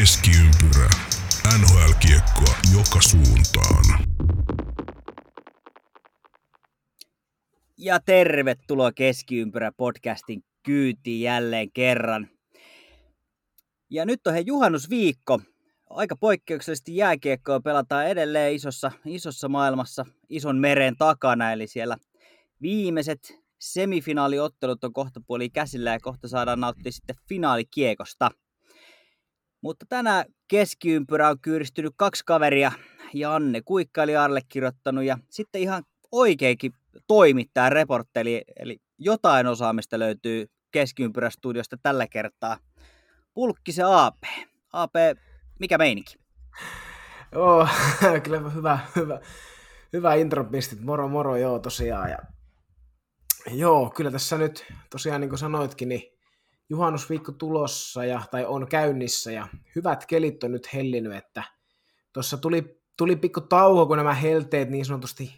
Keskiympyrä. NHL-kiekkoa joka suuntaan. Ja tervetuloa Keskiympyrä podcastin kyytiin jälleen kerran. Ja nyt on he juhannusviikko. Aika poikkeuksellisesti jääkiekkoa pelataan edelleen isossa, isossa maailmassa, ison meren takana. Eli siellä viimeiset semifinaaliottelut on kohta puoli käsillä ja kohta saadaan nauttia sitten finaalikiekosta. Mutta tänään keskiympyrä on kyyristynyt kaksi kaveria. Janne Kuikka oli allekirjoittanut ja sitten ihan oikeinkin toimittaja, reportteli, eli jotain osaamista löytyy keskiympyrästudiosta tällä kertaa. Pulkki se AP. AP, mikä meininki? Joo, kyllä hyvä, hyvä, hyvä intro pistit. Moro moro, joo tosiaan. Ja, joo, kyllä tässä nyt tosiaan niin kuin sanoitkin, niin juhannusviikko tulossa ja, tai on käynnissä ja hyvät kelit on nyt hellinyt, että tuossa tuli, tuli pikku tauko, kun nämä helteet niin sanotusti,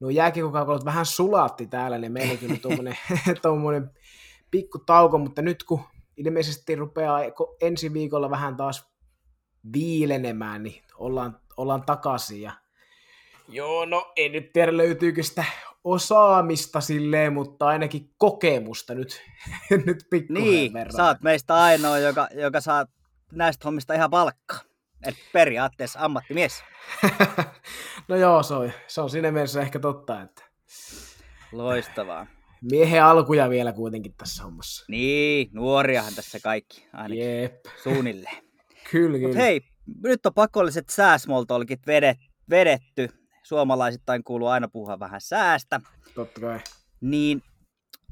nuo jääkiekkokaukolot vähän sulatti täällä, niin meilläkin on tuommoinen, tuommoinen pikku tauko, mutta nyt kun ilmeisesti rupeaa ensi viikolla vähän taas viilenemään, niin ollaan, ollaan takaisin ja Joo, no en nyt tiedä löytyykö sitä osaamista silleen, mutta ainakin kokemusta nyt, nyt pikkuisen Niin, verran. sä oot meistä ainoa, joka, joka saa näistä hommista ihan palkkaa. Eli periaatteessa ammattimies. no joo, se on, se on siinä mielessä ehkä totta, että Loistavaa. miehen alkuja vielä kuitenkin tässä hommassa. Niin, nuoriahan tässä kaikki, ainakin Jep, suunnilleen. kyllä, kyllä. hei, nyt on pakolliset sääsmoltolkit vedet, vedetty. Suomalaisittain kuuluu aina puhua vähän säästä. Totta kai. Niin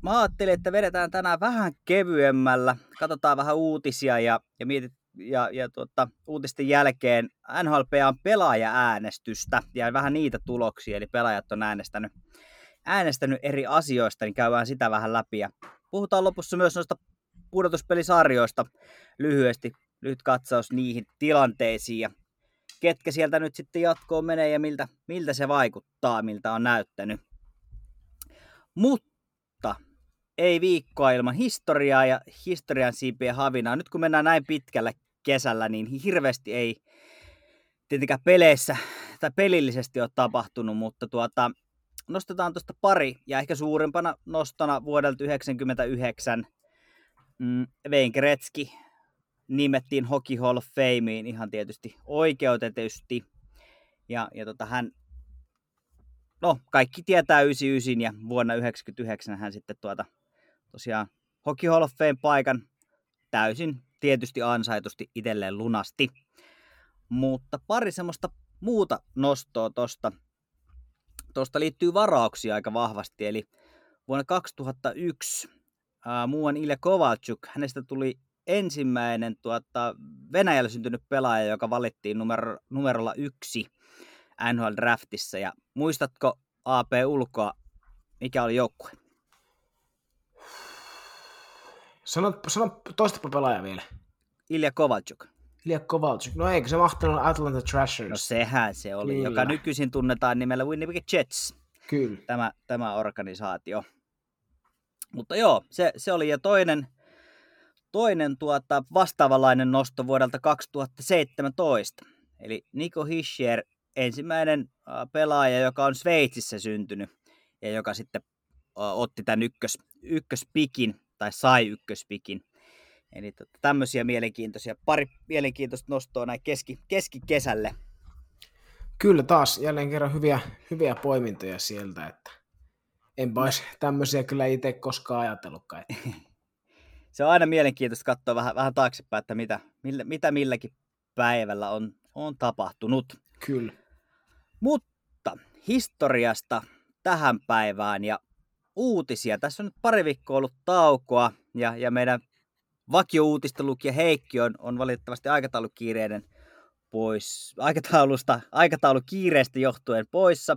mä ajattelin, että vedetään tänään vähän kevyemmällä. Katsotaan vähän uutisia ja, ja, mietit, ja, ja tuota, uutisten jälkeen NHLP on pelaaja-äänestystä ja vähän niitä tuloksia, eli pelaajat on äänestänyt, äänestänyt eri asioista, niin käydään sitä vähän läpi. Ja puhutaan lopussa myös noista pudotuspelisarjoista lyhyesti, lyhyt katsaus niihin tilanteisiin ja ketkä sieltä nyt sitten jatkoon menee ja miltä, miltä se vaikuttaa, miltä on näyttänyt. Mutta ei viikkoa ilman historiaa ja historian siipien havinaa. Nyt kun mennään näin pitkällä kesällä, niin hirveästi ei tietenkään peleissä tai pelillisesti ole tapahtunut, mutta tuota, nostetaan tuosta pari ja ehkä suurimpana nostona vuodelta 1999 mm, Wayne Gretzky nimettiin Hockey Hall of Fameen ihan tietysti oikeutetusti. Ja, ja tota, hän, no kaikki tietää 99 ja vuonna 1999 hän sitten tuota, tosiaan Hockey Hall of Fame paikan täysin tietysti ansaitusti itselleen lunasti. Mutta pari semmoista muuta nostoa tosta. Tosta liittyy varauksia aika vahvasti, eli vuonna 2001 ää, muuan Ilja Kovalchuk, hänestä tuli ensimmäinen tuota, Venäjällä syntynyt pelaaja, joka valittiin numero, numerolla yksi NHL-draftissa. Ja muistatko AP ulkoa, mikä oli joukkue? Sano, sano toista pelaaja vielä. Ilja Kovalchuk. Ilja Kovalchuk. No eikö se mahtanut Atlanta No Thrashers? sehän se oli, Kyllä. joka nykyisin tunnetaan nimellä Winnipeg Jets, Kyllä. tämä, tämä organisaatio. Mutta joo, se, se oli ja toinen, toinen tuota, vastaavanlainen nosto vuodelta 2017. Eli Nico Hischier, ensimmäinen pelaaja, joka on Sveitsissä syntynyt ja joka sitten otti tämän ykkös, ykköspikin tai sai ykköspikin. Eli tota, tämmöisiä mielenkiintoisia, pari mielenkiintoista nostoa näin keski, keskikesälle. Kyllä taas jälleen kerran hyviä, hyviä poimintoja sieltä, että enpä olisi tämmöisiä kyllä itse koskaan ajatellutkaan. se on aina mielenkiintoista katsoa vähän, vähän taaksepäin, että mitä, millä, mitä milläkin päivällä on, on tapahtunut. Kyllä. Mutta historiasta tähän päivään ja uutisia. Tässä on nyt pari viikkoa ollut taukoa ja, ja meidän vakio-uutistelukija Heikki on, on valitettavasti aikataulukiireiden pois, aikataulusta, aikataulukiireestä johtuen poissa,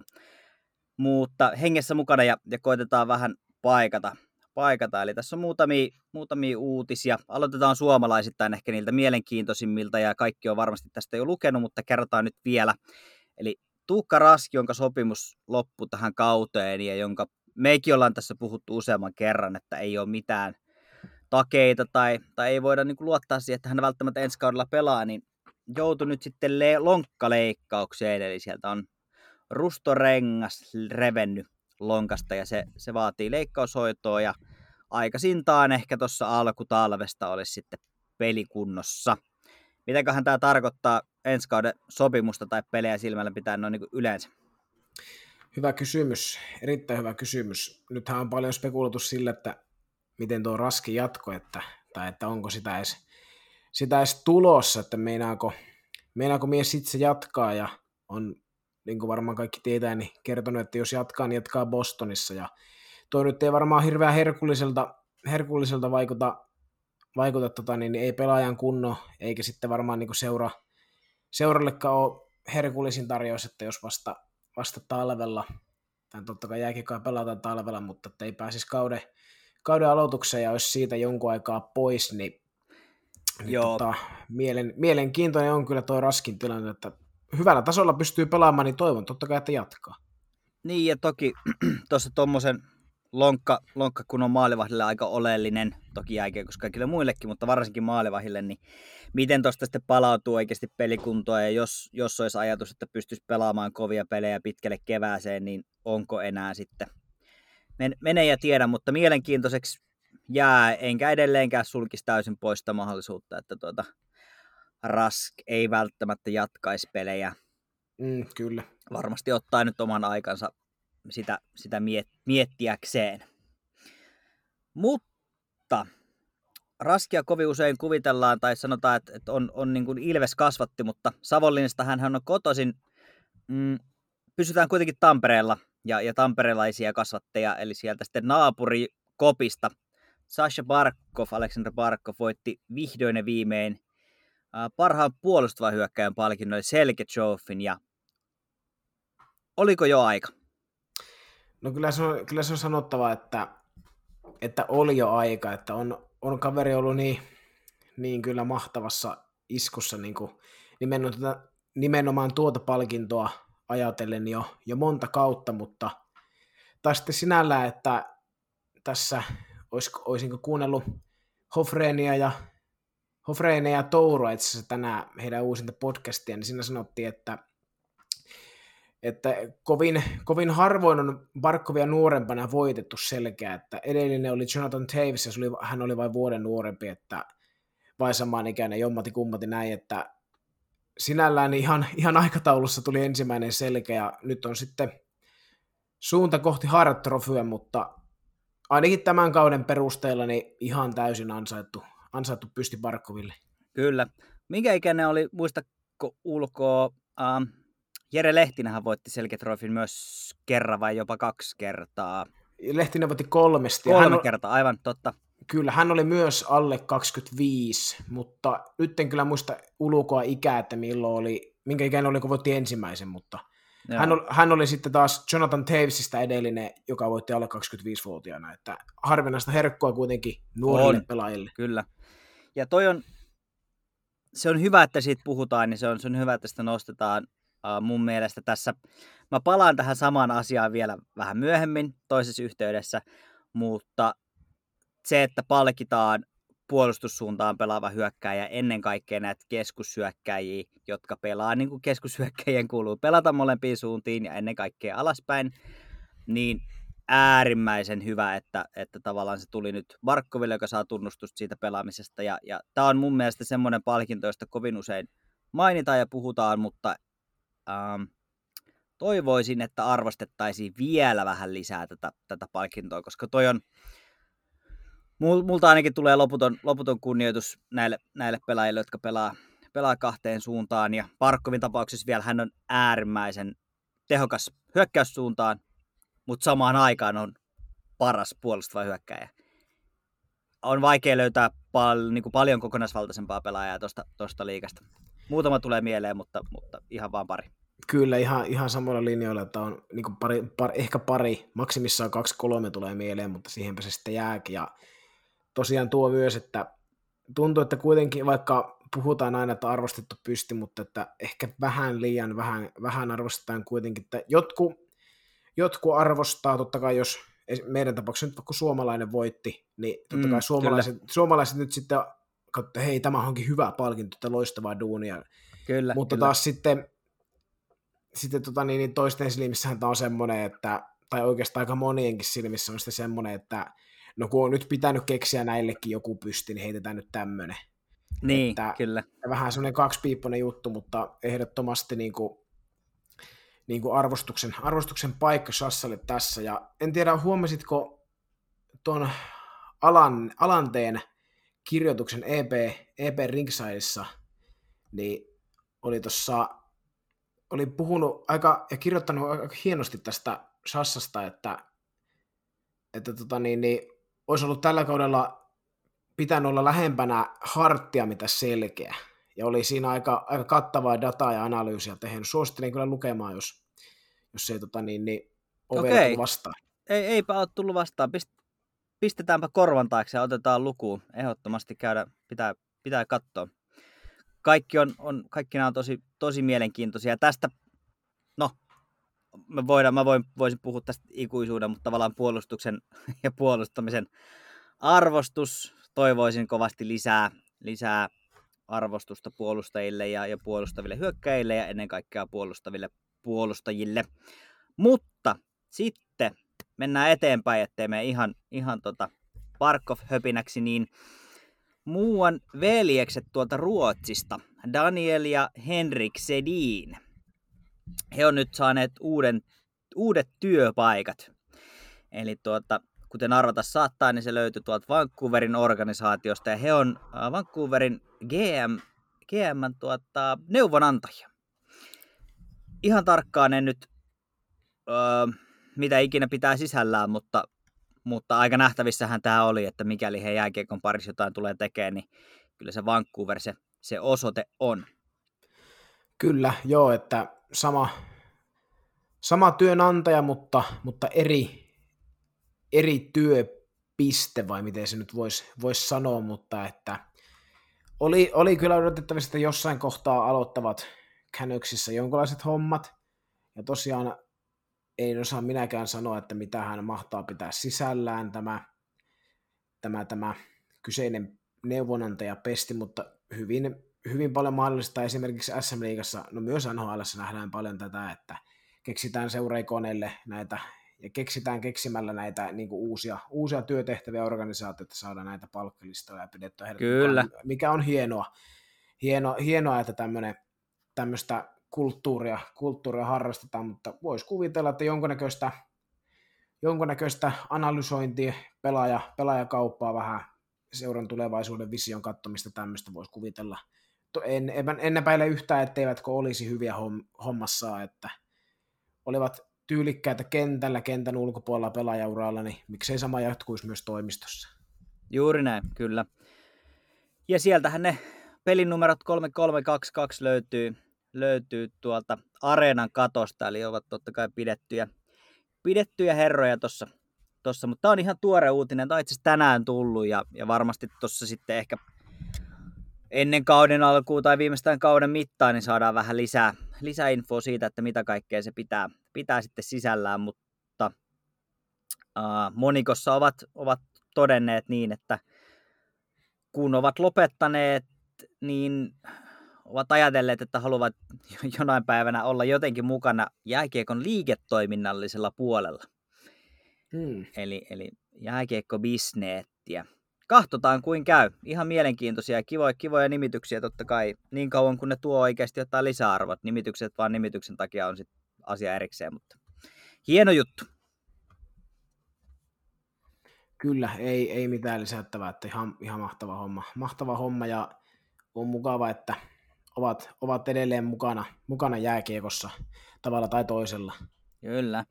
mutta hengessä mukana ja, ja koitetaan vähän paikata, paikata. Eli tässä on muutamia, muutamia uutisia. Aloitetaan suomalaisittain ehkä niiltä mielenkiintoisimmilta ja kaikki on varmasti tästä jo lukenut, mutta kerrotaan nyt vielä. Eli Tuukka Raski, jonka sopimus loppui tähän kauteen ja jonka meikin ollaan tässä puhuttu useamman kerran, että ei ole mitään takeita tai, tai ei voida niin luottaa siihen, että hän välttämättä ensi kaudella pelaa, niin joutui nyt sitten le- lonkkaleikkaukseen, eli sieltä on rustorengas revennyt lonkasta ja se, se vaatii leikkaushoitoa ja aikaisintaan ehkä tuossa alkutalvesta olisi sitten pelikunnossa. Mitäköhän tämä tarkoittaa ensi kauden sopimusta tai pelejä silmällä pitää noin niin yleensä? Hyvä kysymys, erittäin hyvä kysymys. Nythän on paljon spekuloitu sille, että miten tuo raski jatko, että, tai että onko sitä edes, sitä edes tulossa, että meinaako, meinaako mies itse jatkaa ja on, niin kuin varmaan kaikki tietää, niin kertonut, että jos jatkaa, niin jatkaa Bostonissa ja tuo nyt ei varmaan hirveän herkulliselta, herkulliselta vaikuta, vaikuta tota, niin ei pelaajan kunno, eikä sitten varmaan niin seura, seurallekaan ole herkullisin tarjous, että jos vasta, vasta talvella, tai totta kai jääkiekkoa pelataan talvella, mutta ei pääsisi kauden, kauden aloitukseen ja olisi siitä jonkun aikaa pois, niin, niin Joo. Tota, mielen, mielenkiintoinen on kyllä tuo raskin tilanne, että hyvällä tasolla pystyy pelaamaan, niin toivon totta kai, että jatkaa. Niin ja toki tuossa tuommoisen lonkka, lonkka kun on maalivahdille aika oleellinen, toki jääkiekossa kaikille muillekin, mutta varsinkin maalivahdille, niin miten tuosta sitten palautuu oikeasti pelikuntoa ja jos, jos olisi ajatus, että pystyisi pelaamaan kovia pelejä pitkälle kevääseen, niin onko enää sitten Men, mene ja tiedä, mutta mielenkiintoiseksi jää, enkä edelleenkään sulkisi täysin pois sitä mahdollisuutta, että tuota, Rask ei välttämättä jatkaisi pelejä. Mm, kyllä. Varmasti ottaa nyt oman aikansa sitä, sitä miet, miettiäkseen. Mutta Raskia kovin usein kuvitellaan tai sanotaan, että, että on, on niin kuin Ilves kasvatti, mutta Savonlinnasta hän on kotoisin. Mm, pysytään kuitenkin Tampereella ja, ja tamperelaisia kasvatteja, eli sieltä sitten naapuri Kopista. Sasha Barkov, Alexander Barkov voitti vihdoin ja viimein parhaan puolustavan hyökkäjän palkinnon, eli Selke Trophyn, ja oliko jo aika? No kyllä se on, kyllä se on sanottava, että, että oli jo aika, että on, on kaveri ollut niin, niin kyllä mahtavassa iskussa niin kuin nimenomaan, nimenomaan tuota palkintoa ajatellen jo, jo monta kautta, mutta taas sitten sinällään, että tässä olisiko, olisinko kuunnellut Hofreenia ja Hofreenia ja Touro itse asiassa tänään heidän uusinta podcastia, niin siinä sanottiin, että että kovin, kovin harvoin on Barkovia nuorempana voitettu selkeä, että edellinen oli Jonathan Taves, ja oli, hän oli vain vuoden nuorempi, että vai samaan ikäinen jommati kummati näin, että sinällään ihan, ihan aikataulussa tuli ensimmäinen selkeä, ja nyt on sitten suunta kohti Hart mutta ainakin tämän kauden perusteella niin ihan täysin ansaittu, ansaittu pysti Barkoville. Kyllä. Minkä ikäinen oli, muistako ulkoa, ähm, Jere Lehtinähän voitti Selketrofin myös kerran vai jopa kaksi kertaa. Lehtinen voitti kolmesti. Kolme hän kertaa, aivan totta. Kyllä, hän oli myös alle 25, mutta nyt en kyllä muista ulkoa ikää, että milloin oli, minkä ikäinen oli, kun voitti ensimmäisen, mutta hän oli, hän oli sitten taas Jonathan Tavesista edellinen, joka voitti alle 25-vuotiaana, että harvinaista herkkua kuitenkin nuorille on, pelaajille. Kyllä. Ja toi on, se on hyvä, että siitä puhutaan, niin se on, se on hyvä, että sitä nostetaan uh, mun mielestä tässä. Mä palaan tähän samaan asiaan vielä vähän myöhemmin toisessa yhteydessä, mutta se, että palkitaan puolustussuuntaan pelaava hyökkäjä ennen kaikkea näitä keskushyökkäjiä, jotka pelaa niin kuin keskushyökkäjien kuuluu pelata molempiin suuntiin ja ennen kaikkea alaspäin, niin äärimmäisen hyvä, että, että tavallaan se tuli nyt Barkoville, joka saa tunnustusta siitä pelaamisesta. Ja, ja tämä on mun mielestä semmoinen palkinto, josta kovin usein mainitaan ja puhutaan, mutta ähm, toivoisin, että arvostettaisiin vielä vähän lisää tätä, tätä palkintoa, koska toi on, multa ainakin tulee loputon, loputon kunnioitus näille, näille pelaajille, jotka pelaa, pelaa kahteen suuntaan. Ja Parkkovin tapauksessa vielä hän on äärimmäisen tehokas hyökkäyssuuntaan, mutta samaan aikaan on paras puolustava hyökkäjä. On vaikea löytää pal- niin kuin paljon kokonaisvaltaisempaa pelaajaa tuosta liikasta. Muutama tulee mieleen, mutta, mutta ihan vaan pari. Kyllä, ihan, ihan samalla linjoilla, että on niin pari, pari, ehkä pari, maksimissaan kaksi kolme tulee mieleen, mutta siihenpä se sitten jääkin. Ja tosiaan tuo myös, että tuntuu, että kuitenkin vaikka puhutaan aina, että arvostettu pysti, mutta että ehkä vähän liian vähän, vähän arvostetaan kuitenkin, että jotkut, jotkut arvostaa, totta kai jos meidän tapauksessa nyt kun suomalainen voitti, niin totta Mm, kai suomalaiset, suomalaiset nyt sitten katsoivat, hei, tämä onkin hyvä palkinto, että loistavaa duunia. Kyllä, Mutta kyllä. taas sitten, sitten tota, niin, niin toisten silmissähän tämä on semmoinen, että, tai oikeastaan aika monienkin silmissä on sitten semmoinen, että no kun on nyt pitänyt keksiä näillekin joku pysti, niin heitetään nyt tämmöinen. Niin, että- kyllä. Vähän semmoinen kaksipiipponen juttu, mutta ehdottomasti niin kuin, niin kuin arvostuksen, arvostuksen paikka Sassalle tässä. Ja en tiedä, huomasitko tuon Alan, Alanteen kirjoituksen EP, EP Ringsideissa, niin oli tuossa, oli puhunut aika, ja kirjoittanut aika hienosti tästä Sassasta, että, että tota niin, niin, olisi ollut tällä kaudella pitänyt olla lähempänä harttia mitä selkeä. Ja oli siinä aika, aika kattavaa dataa ja analyysiä tehnyt. Suosittelen kyllä lukemaan, jos, jos ei tota niin, niin Okei. ovella vastaan. Ei, eipä ole tullut vastaan. Pist, pistetäänpä korvan taakse ja otetaan lukuun. Ehdottomasti käydä, pitää, pitää katsoa. Kaikki, on, on, kaikki nämä on tosi, tosi mielenkiintoisia. Tästä, no, me voidaan, mä voin, voisin puhua tästä ikuisuuden, mutta tavallaan puolustuksen ja puolustamisen arvostus. Toivoisin kovasti lisää, lisää arvostusta puolustajille ja, ja puolustaville hyökkäjille ja ennen kaikkea puolustaville puolustajille. Mutta sitten mennään eteenpäin, ettei me ihan, ihan tota Barkov-höpinäksi, niin muuan veljekset tuolta Ruotsista, Daniel ja Henrik Sedin. He on nyt saaneet uuden, uudet työpaikat. Eli tuota, kuten arvata saattaa, niin se löytyi tuolta Vancouverin organisaatiosta, ja he on äh, Vancouverin GM, GM tuota, neuvonantajia. Ihan tarkkaan en nyt öö, mitä ikinä pitää sisällään, mutta, mutta aika nähtävissähän tämä oli, että mikäli he jääkiekon parissa jotain tulee tekemään, niin kyllä se Vancouver se, se osoite on. Kyllä, joo, että sama, sama työnantaja, mutta, mutta eri, eri työpiste, vai miten se nyt voisi vois sanoa, mutta että oli, oli kyllä odotettavissa, että jossain kohtaa aloittavat Canucksissa jonkinlaiset hommat, ja tosiaan ei osaa minäkään sanoa, että mitä hän mahtaa pitää sisällään tämä, tämä, tämä kyseinen neuvonantaja pesti, mutta hyvin, hyvin paljon mahdollista esimerkiksi SM Liigassa, no myös NHL nähdään paljon tätä, että keksitään seuraikoneille näitä ja keksitään keksimällä näitä niin kuin uusia, uusia työtehtäviä organisaatioita, saada näitä palkkalistoja ja pidettyä heidät Kyllä. mukaan, mikä on hienoa, hieno, hienoa että tämmöinen, tämmöistä kulttuuria, kulttuuria harrastetaan, mutta voisi kuvitella, että jonkunnäköistä, jonkunnäköistä analysointia, pelaaja, pelaajakauppaa vähän seuran tulevaisuuden vision kattomista tämmöistä voisi kuvitella. En, en, en epäile yhtään, etteivätkö olisi hyviä homm- hommassa, että olivat tyylikkäitä kentällä, kentän ulkopuolella pelaajauralla, niin miksei sama jatkuisi myös toimistossa. Juuri näin, kyllä. Ja sieltähän ne pelinumerot 3322 löytyy, löytyy tuolta areenan katosta, eli ovat totta kai pidettyjä, pidettyjä herroja tuossa. Tossa, mutta tämä on ihan tuore uutinen, tämä on itse tänään tullut ja, ja varmasti tuossa sitten ehkä ennen kauden alkuun tai viimeistään kauden mittaan, niin saadaan vähän lisää, lisää infoa siitä, että mitä kaikkea se pitää, pitää sitten sisällään, mutta uh, monikossa ovat, ovat todenneet niin, että kun ovat lopettaneet, niin ovat ajatelleet, että haluavat jonain päivänä olla jotenkin mukana jääkiekon liiketoiminnallisella puolella. Hmm. Eli, eli jääkiekko-bisneettiä. Kahtotaan kuin käy. Ihan mielenkiintoisia, kivoja, kivoja nimityksiä totta kai. Niin kauan kun ne tuo oikeasti jotain lisäarvot. Nimitykset vaan nimityksen takia on sitten asia erikseen, mutta hieno juttu. Kyllä, ei, ei mitään lisättävää, että ihan, ihan mahtava homma. Mahtava homma ja on mukava, että ovat, ovat edelleen mukana, mukana jääkiekossa tavalla tai toisella. Kyllä.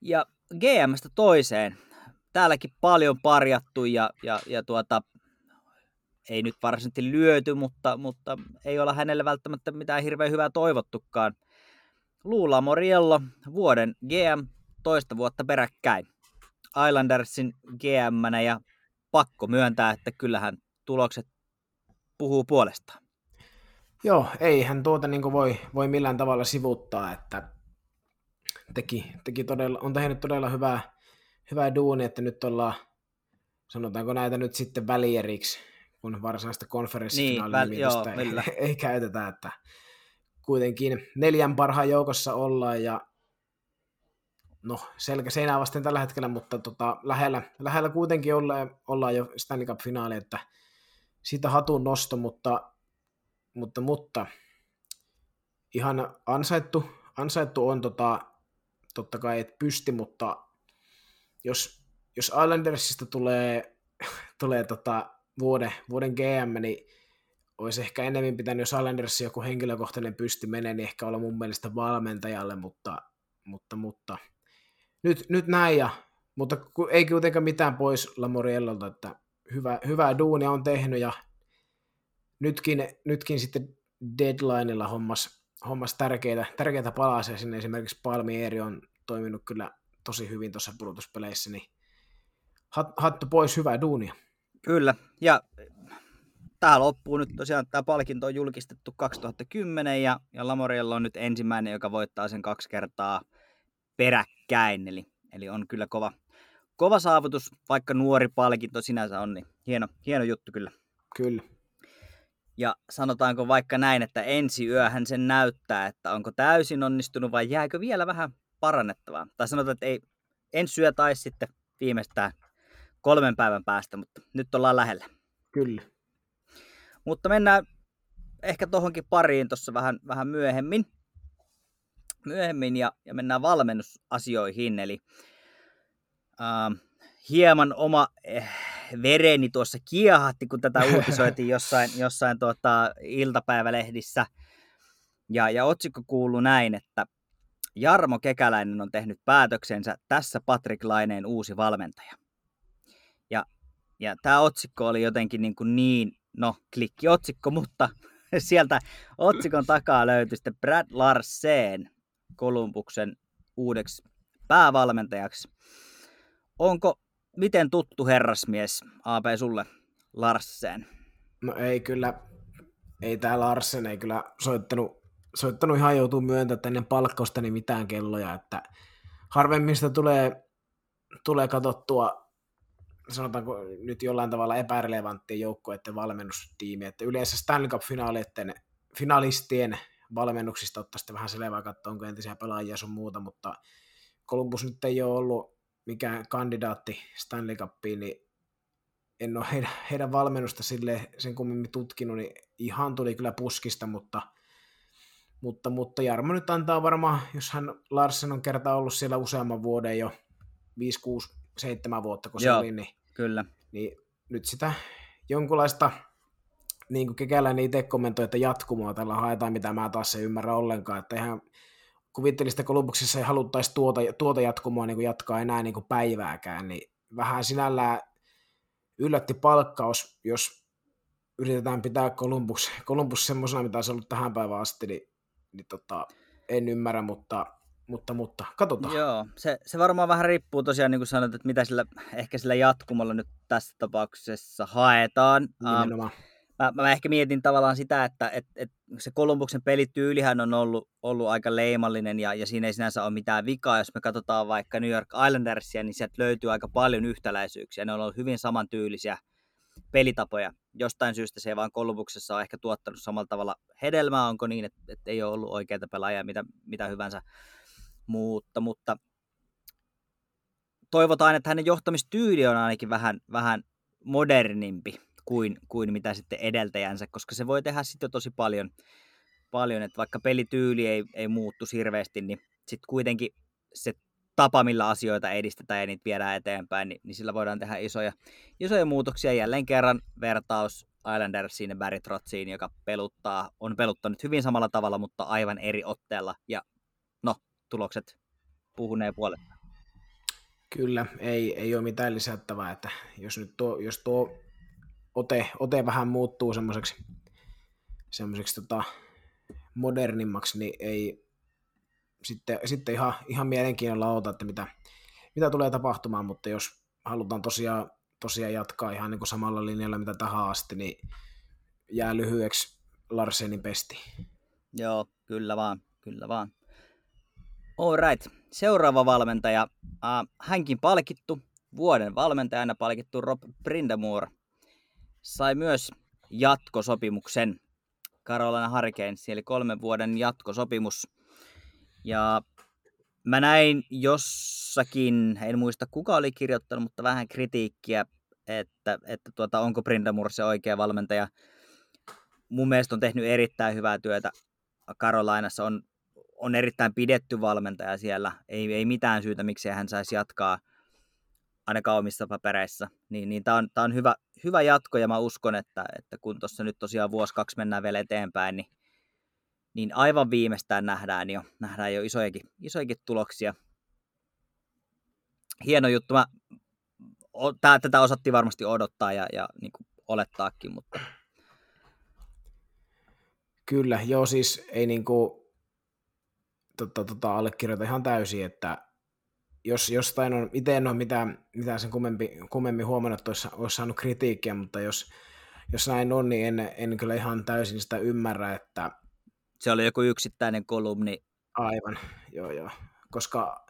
Ja GMstä toiseen. Täälläkin paljon parjattu ja, ja, ja tuota, ei nyt varsinaisesti lyöty, mutta, mutta ei olla hänelle välttämättä mitään hirveän hyvää toivottukaan. Luula Moriello, vuoden GM, toista vuotta peräkkäin. Islandersin gm ja pakko myöntää, että kyllähän tulokset puhuu puolestaan. Joo, ei hän tuota niin voi, voi millään tavalla sivuttaa, että teki, teki todella, on tehnyt todella hyvää, hyvä duuni, että nyt ollaan, sanotaanko näitä nyt sitten välieriksi, kun varsinaista konferenssifinaalin niin, väl, ei, ei käytetä, että kuitenkin neljän parhaan joukossa ollaan ja no selkä seinää vasten tällä hetkellä, mutta tota, lähellä, lähellä kuitenkin ollaan, ollaan jo Stanley Cup-finaali, että siitä hatun nosto, mutta, mutta, mutta ihan ansaittu, ansaittu on tota, totta kai, että pysti, mutta jos, jos Islandersista tulee, tulee tota vuoden, vuoden GM, niin olisi ehkä enemmän pitänyt, jos Islanders joku henkilökohtainen pysti menee, niin ehkä olla mun mielestä valmentajalle, mutta, mutta, mutta. Nyt, nyt näin, ja, mutta ei kuitenkaan mitään pois Lamoriellolta, että hyvä, hyvää duunia on tehnyt, ja nytkin, nytkin sitten deadlineilla hommas, hommas tärkeitä, tärkeitä palasia sinne, esimerkiksi Palmieri on toiminut kyllä tosi hyvin tuossa pudotuspeleissä, niin hattu pois, hyvää duunia. Kyllä, ja tämä loppuu nyt tosiaan, tämä palkinto on julkistettu 2010 ja, ja Lamoriella on nyt ensimmäinen, joka voittaa sen kaksi kertaa peräkkäin, eli, eli on kyllä kova, kova saavutus, vaikka nuori palkinto sinänsä on, niin hieno, hieno juttu kyllä. Kyllä. Ja sanotaanko vaikka näin, että ensi yöhän sen näyttää, että onko täysin onnistunut vai jääkö vielä vähän parannettavaa. Tai sanotaan, että ei ensi yö tai sitten viimeistään kolmen päivän päästä, mutta nyt ollaan lähellä. Kyllä. Mutta mennään ehkä tuohonkin pariin tuossa vähän, vähän myöhemmin. Myöhemmin ja, ja mennään valmennusasioihin. Eli äh, hieman oma eh, vereni tuossa kiehahti, kun tätä uutisoitiin jossain, jossain tuota, iltapäivälehdissä. Ja, ja otsikko kuuluu näin, että Jarmo Kekäläinen on tehnyt päätöksensä, tässä Patrik Laineen uusi valmentaja. Ja, ja tämä otsikko oli jotenkin niin, kuin niin no klikki otsikko, mutta sieltä otsikon takaa löytyi sitten Brad Larsen Kolumbuksen uudeksi päävalmentajaksi. Onko miten tuttu herrasmies AP sulle Larsen? No ei kyllä, ei tämä Larsen ei kyllä soittanut, soittanut ihan joutuu myöntämään, että ennen palkkausta niin mitään kelloja, että harvemmin sitä tulee, tulee katsottua sanotaanko nyt jollain tavalla epärelevanttien joukkueiden valmennustiimi, että yleensä Stanley Cup-finaalisten finalistien valmennuksista ottaa sitten vähän selvää katsoa, onko entisiä pelaajia sun muuta, mutta Columbus nyt ei ole ollut mikään kandidaatti Stanley Cupiin, niin en ole heidän, heidän valmennusta sille sen kummemmin tutkinut, niin ihan tuli kyllä puskista, mutta, mutta, mutta Jarmo nyt antaa varmaan, jos hän Larsen on kerta ollut siellä useamman vuoden jo, 5, 6, seitsemän vuotta, kun se Joo, oli, niin, kyllä. niin nyt sitä jonkunlaista, niin kuin Kekäläinen itse kommentoi, että jatkumoa tällä haetaan, mitä mä taas en ymmärrä ollenkaan, että ihan kuvittelin että Kolumbuksessa ei haluttaisi tuota, tuota jatkumoa niin kuin jatkaa enää niin kuin päivääkään, niin vähän sinällään yllätti palkkaus, jos yritetään pitää Columbus, Columbus semmoisena, mitä se on ollut tähän päivään asti, niin, niin tota, en ymmärrä, mutta mutta, mutta katsotaan. Joo, se, se varmaan vähän riippuu tosiaan, niin kuin sanoit, että mitä sillä, ehkä sillä jatkumalla nyt tässä tapauksessa haetaan. Nimenomaan. Um, mä, mä, ehkä mietin tavallaan sitä, että et, et se Kolumbuksen pelityylihän on ollut, ollut aika leimallinen ja, ja siinä ei sinänsä ole mitään vikaa. Jos me katsotaan vaikka New York Islandersia, niin sieltä löytyy aika paljon yhtäläisyyksiä. Ne on ollut hyvin samantyylisiä pelitapoja. Jostain syystä se ei vaan Kolumbuksessa ole ehkä tuottanut samalla tavalla hedelmää. Onko niin, että, että ei ole ollut oikeita pelaajia, mitä, mitä hyvänsä mutta, mutta toivotaan, että hänen johtamistyyli on ainakin vähän, vähän modernimpi kuin, kuin mitä sitten edeltäjänsä, koska se voi tehdä sitten tosi paljon, paljon, että vaikka pelityyli ei, ei muuttu hirveästi, niin sitten kuitenkin se tapa, millä asioita edistetään ja niitä viedään eteenpäin, niin, niin sillä voidaan tehdä isoja, isoja muutoksia. Jälleen kerran vertaus Islandersiin ja Barry Trotsiin, joka peluttaa, on peluttanut hyvin samalla tavalla, mutta aivan eri otteella. Ja tulokset puhuneen puolesta. Kyllä, ei, ei ole mitään lisättävää, että jos nyt tuo, jos tuo ote, ote vähän muuttuu semmoiseksi semmoiseksi tota, modernimmaksi, niin ei sitten, sitten ihan, ihan mielenkiinnolla ota, että mitä, mitä tulee tapahtumaan, mutta jos halutaan tosiaan, tosiaan jatkaa ihan niin kuin samalla linjalla mitä tähän asti, niin jää lyhyeksi Larsenin pesti. Joo, kyllä vaan, kyllä vaan. All right. Seuraava valmentaja, uh, hänkin palkittu, vuoden valmentajana palkittu Rob Brindamore, sai myös jatkosopimuksen Carolina Hurricanes, eli kolmen vuoden jatkosopimus. Ja mä näin jossakin, en muista kuka oli kirjoittanut, mutta vähän kritiikkiä, että, että tuota, onko Brindamore se oikea valmentaja. Mun mielestä on tehnyt erittäin hyvää työtä Carolinassa, on, on erittäin pidetty valmentaja siellä, ei, ei mitään syytä, miksi hän saisi jatkaa ainakaan omissa papereissa. Niin, niin tämä on, tää on hyvä, hyvä jatko ja mä uskon, että, että kun tuossa nyt tosiaan vuosi kaksi mennään vielä eteenpäin, niin niin aivan viimeistään nähdään jo, nähdään jo isojakin, isojakin tuloksia. Hieno juttu. Mä, tää, tätä osattiin varmasti odottaa ja, ja niin kuin olettaakin, mutta... Kyllä, joo siis ei niin kuin, tota, tota, allekirjoita ihan täysin, että jos jostain on, itse en ole mitään, mitään sen kummempi, kummemmin huomannut, että olisi, olisi saanut kritiikkiä, mutta jos, jos näin on, niin en, en kyllä ihan täysin sitä ymmärrä, että se oli joku yksittäinen kolumni. Aivan, joo joo. Koska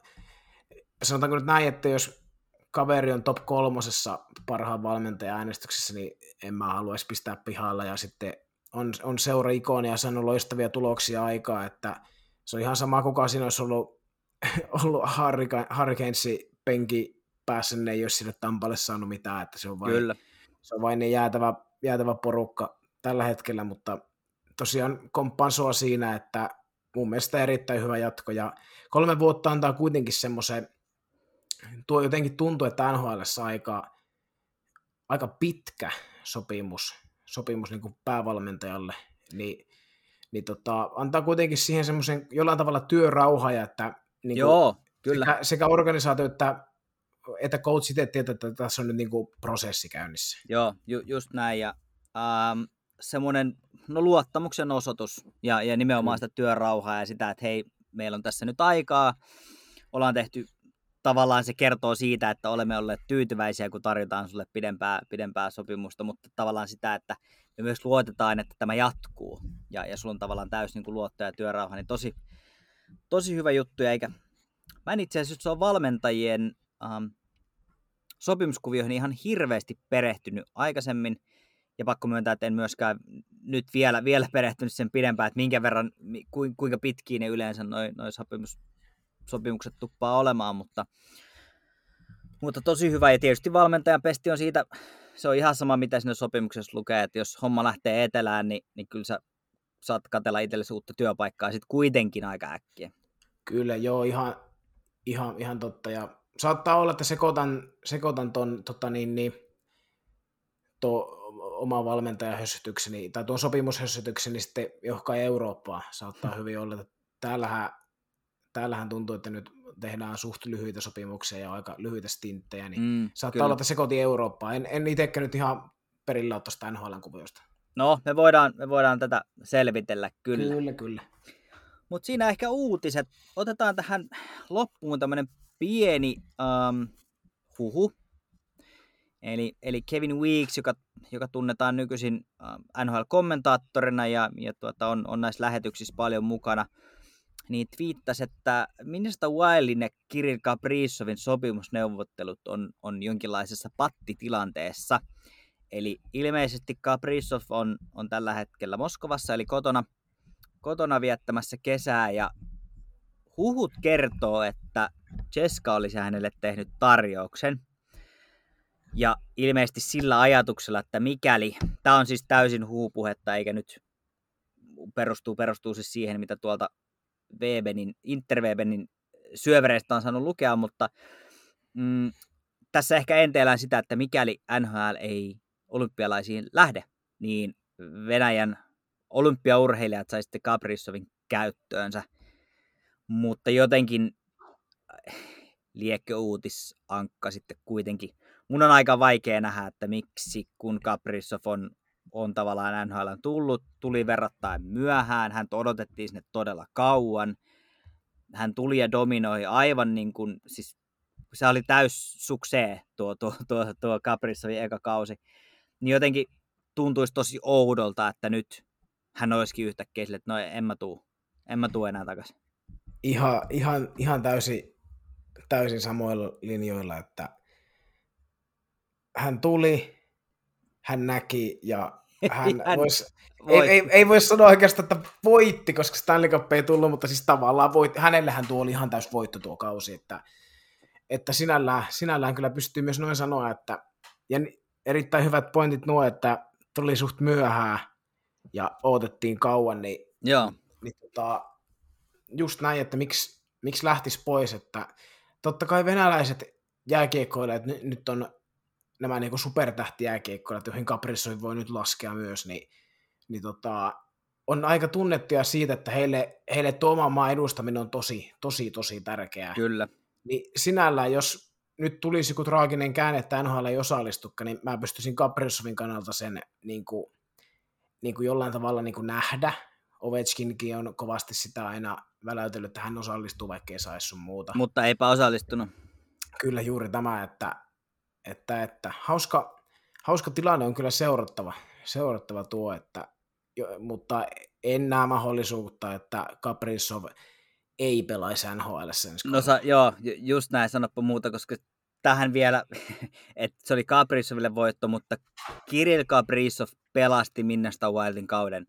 sanotaanko nyt näin, että jos kaveri on top kolmosessa parhaan valmentajan äänestyksessä, niin en mä haluaisi pistää pihalla ja sitten on, on seura-ikoni ja saanut loistavia tuloksia aikaa, että se on ihan sama, kuka siinä olisi ollut, ollut Hurricanesin penki päässä, ne ei olisi sinne Tampalle saanut mitään, että se on vain, Kyllä. Se on vain niin jäätävä, jäätävä porukka tällä hetkellä, mutta tosiaan komppaan sua siinä, että mun mielestä erittäin hyvä jatko, ja kolme vuotta antaa kuitenkin semmoisen, tuo jotenkin tuntuu, että NHL aika, aika pitkä sopimus, sopimus niin kuin päävalmentajalle, niin, niin tota, antaa kuitenkin siihen semmoisen jollain tavalla työrauha, ja että niin Joo, kyllä. Sekä, sekä organisaatio että että coach itse tietää, että tässä on nyt niin kuin prosessi käynnissä. Joo, ju, just näin. Ja, ähm, semmoinen no, luottamuksen osoitus ja, ja nimenomaan sitä työrauhaa ja sitä, että hei, meillä on tässä nyt aikaa, ollaan tehty, tavallaan se kertoo siitä, että olemme olleet tyytyväisiä, kun tarjotaan sulle pidempää, pidempää sopimusta, mutta tavallaan sitä, että me myös luotetaan, että tämä jatkuu ja, ja sulla on tavallaan täysin niin luotto ja työrauha, niin tosi, tosi hyvä juttu, eikä mä en itse asiassa, se on valmentajien ähm, sopimuskuvioihin ihan hirveästi perehtynyt aikaisemmin, ja pakko myöntää, että en myöskään nyt vielä, vielä perehtynyt sen pidempään, että minkä verran, kuinka pitkiä ne yleensä noin noi sopimus, sopimukset tuppaa olemaan, mutta, mutta tosi hyvä. Ja tietysti valmentajan pesti on siitä, se on ihan sama, mitä siinä sopimuksessa lukee, että jos homma lähtee etelään, niin, niin kyllä sä saat katella itsellesi uutta työpaikkaa sitten kuitenkin aika äkkiä. Kyllä, joo, ihan, ihan, ihan totta. Ja saattaa olla, että sekoitan, sekoitan ton, tota niin, niin, to, oma valmentajahössytykseni tai tuon sopimushössytykseni sitten johonkin Eurooppaan saattaa hmm. hyvin olla. Täällähän, täällähän tuntuu, että nyt tehdään suht lyhyitä sopimuksia ja aika lyhyitä stinttejä, niin mm, saattaa kyllä. olla, että se koti Eurooppaan. En, en itsekään nyt ihan perillä ole tuosta NHLn kuviosta. No, me voidaan, me voidaan tätä selvitellä kyllä. Kyllä, kyllä. Mutta siinä ehkä uutiset. Otetaan tähän loppuun tämmöinen pieni um, huhu, Eli, eli Kevin Weeks, joka, joka tunnetaan nykyisin äh, NHL-kommentaattorina ja, ja tuota, on, on näissä lähetyksissä paljon mukana, niin twiittasi, että Minnesota Wildin ja Kirill Kaprizovin sopimusneuvottelut on, on jonkinlaisessa pattitilanteessa. Eli ilmeisesti Kaprizov on, on tällä hetkellä Moskovassa, eli kotona, kotona viettämässä kesää, ja huhut kertoo, että Cheska olisi hänelle tehnyt tarjouksen – ja ilmeisesti sillä ajatuksella, että mikäli, tämä on siis täysin huupuhetta, eikä nyt perustuu, perustuu siis siihen, mitä tuolta Webenin, Interwebenin syövereistä on saanut lukea, mutta mm, tässä ehkä enteellään sitä, että mikäli NHL ei olympialaisiin lähde, niin Venäjän olympiaurheilijat sai sitten Kaprizovin käyttöönsä. Mutta jotenkin liekkö uutisankka sitten kuitenkin. Mun on aika vaikea nähdä, että miksi kun Kaprizov on, on tavallaan NHL tullut, tuli verrattain myöhään, hän odotettiin sinne todella kauan, hän tuli ja dominoi aivan niin kuin, siis se oli täys suksee tuo, tuo, tuo, tuo Kaprizovin eka kausi, niin jotenkin tuntuisi tosi oudolta, että nyt hän olisikin yhtäkkiä sille, että no en mä tuu, en mä tuu enää takaisin. ihan, ihan, ihan täysin, täysin samoilla linjoilla, että hän tuli, hän näki ja hän, Hän vois, ei, ei, ei, voi sanoa oikeastaan, että voitti, koska Stanley Cup ei tullut, mutta siis tavallaan voitti. Hänellähän tuo oli ihan täys voitto tuo kausi, että, että sinällään, sinällään kyllä pystyy myös noin sanoa, että ja erittäin hyvät pointit nuo, että tuli suht myöhään ja odotettiin kauan, niin, Joo, niin tota, just näin, että miksi, miksi lähtisi pois, että totta kai venäläiset jääkiekkoilijat nyt, nyt on nämä niin supertähtijääkiekkoilijat, joihin Kaprizov voi nyt laskea myös, niin, niin tota, on aika tunnettuja siitä, että heille, heille tuo oman maan edustaminen on tosi, tosi, tosi tärkeää. kyllä. Niin sinällään, jos nyt tulisi joku traaginen käänne, että NHL ei osallistukaan, niin mä pystyisin Kaprizovin kannalta sen niin kuin, niin kuin jollain tavalla niin kuin nähdä. Ovechkinkin on kovasti sitä aina väläytellyt, että hän osallistuu, vaikka ei saisi sun muuta. Mutta eipä osallistunut. Kyllä juuri tämä, että, että, että hauska, hauska tilanne on kyllä seurattava, seurattava tuo, että, jo, mutta en näe mahdollisuutta, että Kaprizov ei pelaisi NHL ensi No sa, joo, ju- just näin, sanoppa muuta, koska tähän vielä, että se oli Kaprizoville voitto, mutta Kirill Kaprizov pelasti Minnesota Wildin kauden,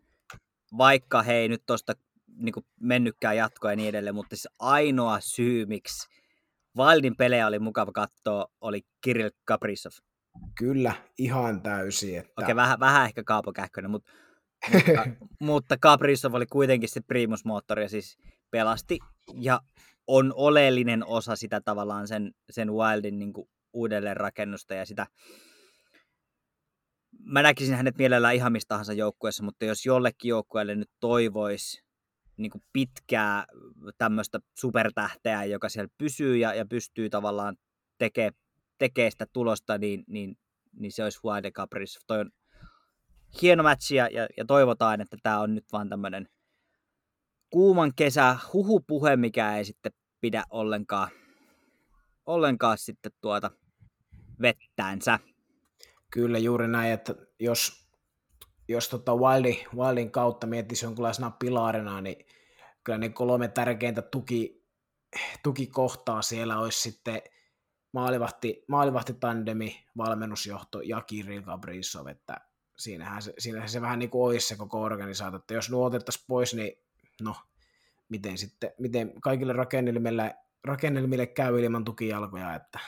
vaikka he ei nyt tuosta niin mennytkään jatkoa ja niin edelleen, mutta siis ainoa syy, miksi Wildin pelejä oli mukava katsoa, oli Kirill Kaprizov. Kyllä, ihan täysin. Että... Okei, vähän, vähän ehkä Kaapo Kähkönen, mutta, mutta, mutta Kaprizov oli kuitenkin se primusmoottori ja siis pelasti ja on oleellinen osa sitä tavallaan sen, sen Wildin niin uudelleenrakennusta ja sitä mä näkisin hänet mielellään ihan mistä tahansa joukkueessa, mutta jos jollekin joukkueelle nyt toivoisi niin kuin pitkää tämmöistä supertähteä, joka siellä pysyy ja, ja pystyy tavallaan tekemään tekee sitä tulosta, niin, niin, niin se olisi Wild Capris. Toi on hieno matchi ja, ja, ja toivotaan, että tämä on nyt vaan tämmöinen kuuman kesä huhupuhe, mikä ei sitten pidä ollenkaan, ollenkaan sitten tuota vettäänsä. Kyllä juuri näin, että jos, jos tota Wildin, Wildin kautta miettisi jonkunlaisena pilarina, niin kyllä ne kolme tärkeintä tuki, tukikohtaa siellä olisi sitten maalivahti, maalivahti tandemi, valmennusjohto ja Kirill Kaprizov, että siinähän se, siinähän se vähän niin kuin olisi se koko organisaatio, että jos nuo otettaisiin pois, niin no, miten sitten, miten kaikille rakennelmille, rakennelmille käy ilman tukijalkoja, että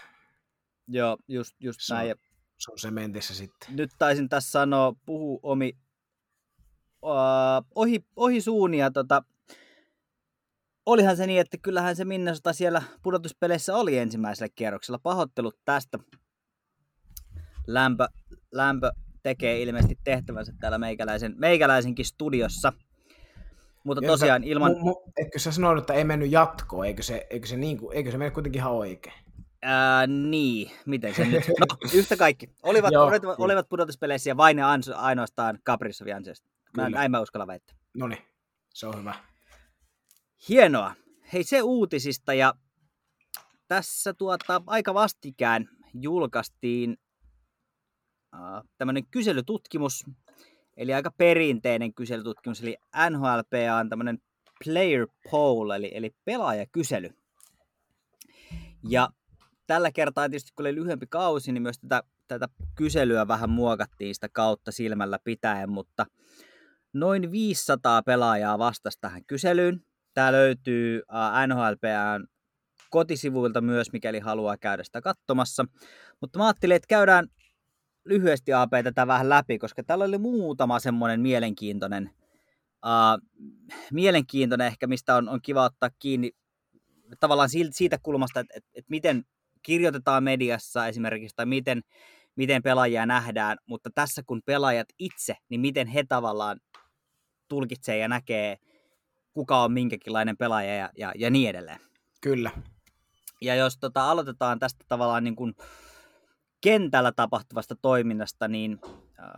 Joo, just, just Se näin. Ja se on sementissä sitten. nyt taisin tässä sanoa, puhu omi uh, ohi, ohi suun ja tota, olihan se niin, että kyllähän se Minnesota siellä pudotuspeleissä oli ensimmäisellä kierroksella. Pahoittelut tästä. Lämpö, lämpö tekee ilmeisesti tehtävänsä täällä meikäläisen, meikäläisenkin studiossa. Mutta Joo, tosiaan sä- ilman... Mu, mu, eikö sä sanoinut, että ei mennyt jatkoon, eikö se, eikö se, niin kuin, eikö se mene kuitenkin ihan oikein? Ää, niin, miten se nyt? No, yhtä kaikki. Olivat, Joo, olivat, olivat pudotuspeleissä ja vain ja ainoastaan Kaprizovin ansiosta. Mä, näin mä uskalla väittää. No niin, se on hyvä. Hienoa. Hei se uutisista ja tässä tuota, aika vastikään julkaistiin äh, tämmöinen kyselytutkimus, eli aika perinteinen kyselytutkimus, eli NHLP on tämmöinen player poll, eli, eli pelaajakysely. Ja tällä kertaa tietysti kun oli lyhyempi kausi, niin myös tätä, tätä kyselyä vähän muokattiin sitä kautta silmällä pitäen, mutta noin 500 pelaajaa vastasi tähän kyselyyn. Tämä löytyy NHLPn kotisivuilta myös, mikäli haluaa käydä sitä katsomassa. Mutta mä ajattelin, että käydään lyhyesti AP tätä vähän läpi, koska täällä oli muutama semmoinen mielenkiintoinen, uh, mielenkiintoinen ehkä, mistä on, on kiva ottaa kiinni tavallaan siitä, kulmasta, että, että, että miten kirjoitetaan mediassa esimerkiksi, tai miten, miten pelaajia nähdään, mutta tässä kun pelaajat itse, niin miten he tavallaan tulkitsee ja näkee, kuka on minkäkinlainen pelaaja ja, ja, ja niin edelleen. Kyllä. Ja jos tota, aloitetaan tästä tavallaan niin kuin kentällä tapahtuvasta toiminnasta, niin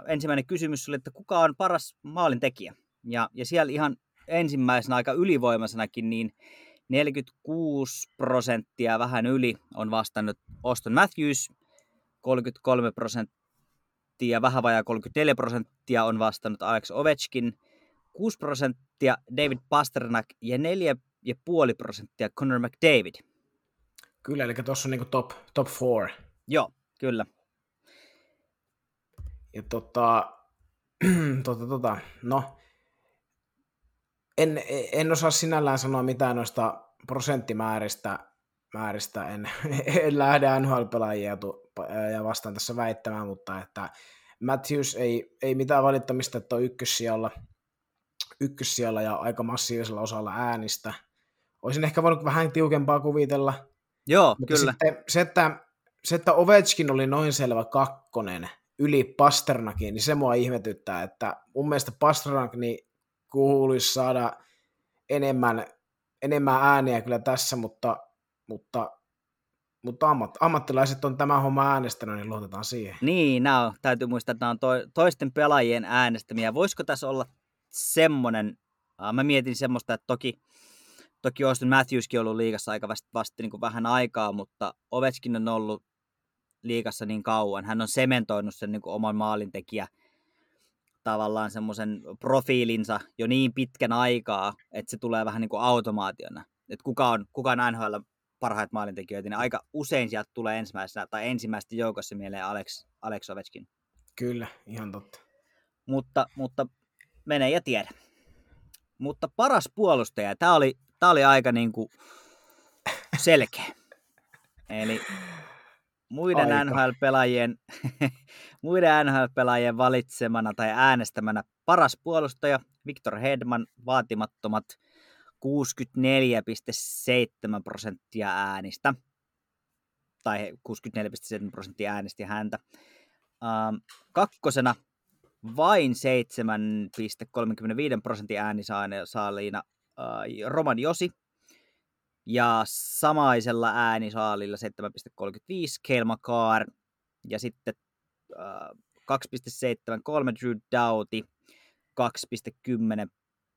ensimmäinen kysymys oli, että kuka on paras maalintekijä? Ja, ja siellä ihan ensimmäisenä aika ylivoimaisenakin, niin 46 prosenttia vähän yli on vastannut Auston Matthews, 33 prosenttia, vähän vajaa 34 prosenttia on vastannut Alex Ovechkin, 6 prosenttia David Pasternak ja 4 4,5 prosenttia Connor McDavid. Kyllä, eli tuossa on niinku top, top four. Joo, kyllä. Ja tota, tota, tota, no, en, en osaa sinällään sanoa mitään noista prosenttimääristä, määristä. En, en lähde NHL-pelaajia ja vastaan tässä väittämään, mutta että Matthews ei, ei mitään valittamista, että on ykkössijalla, ykkössijalla ja aika massiivisella osalla äänistä. Olisin ehkä voinut vähän tiukempaa kuvitella. Joo, mutta kyllä. Sitten se, että, se, että Ovechkin oli noin selvä kakkonen yli Pasternakin, niin se mua ihmetyttää, että mun mielestä Pasternak niin kuuluisi saada enemmän, enemmän ääniä kyllä tässä, mutta, mutta, mutta ammat, ammattilaiset on tämä homma äänestänyt, niin luotetaan siihen. Niin, on, täytyy muistaa, että nämä on to, toisten pelaajien äänestämiä. Voisiko tässä olla semmoinen, äh, mä mietin semmoista, että toki, toki Austin Matthewskin on ollut liigassa aika vasta, vasta niin kuin vähän aikaa, mutta Ovechkin on ollut liigassa niin kauan. Hän on sementoinut sen niin kuin oman maalintekijä tavallaan semmoisen profiilinsa jo niin pitkän aikaa, että se tulee vähän niin kuin automaationa. Että kuka on, kuka on NHL parhaat maalintekijöitä, niin aika usein sieltä tulee ensimmäisenä tai ensimmäistä joukossa mieleen Alex, Alex Ovechkin. Kyllä, ihan totta. Mutta, mutta mene ja tiedä. Mutta paras puolustaja, tämä oli, tämä oli aika niin kuin selkeä. Eli muiden Aika. NHL-pelaajien, muiden NHL-pelaajien valitsemana tai äänestämänä paras puolustaja Victor Hedman vaatimattomat 64,7 prosenttia äänistä. Tai 64,7 prosenttia äänesti häntä. Ähm, kakkosena vain 7,35 prosentin äänisaaliina äh, Roman Josi ja samaisella äänisaalilla 7,35 Kale McCarr ja sitten äh, 2,73 Drew Doughty, 2,10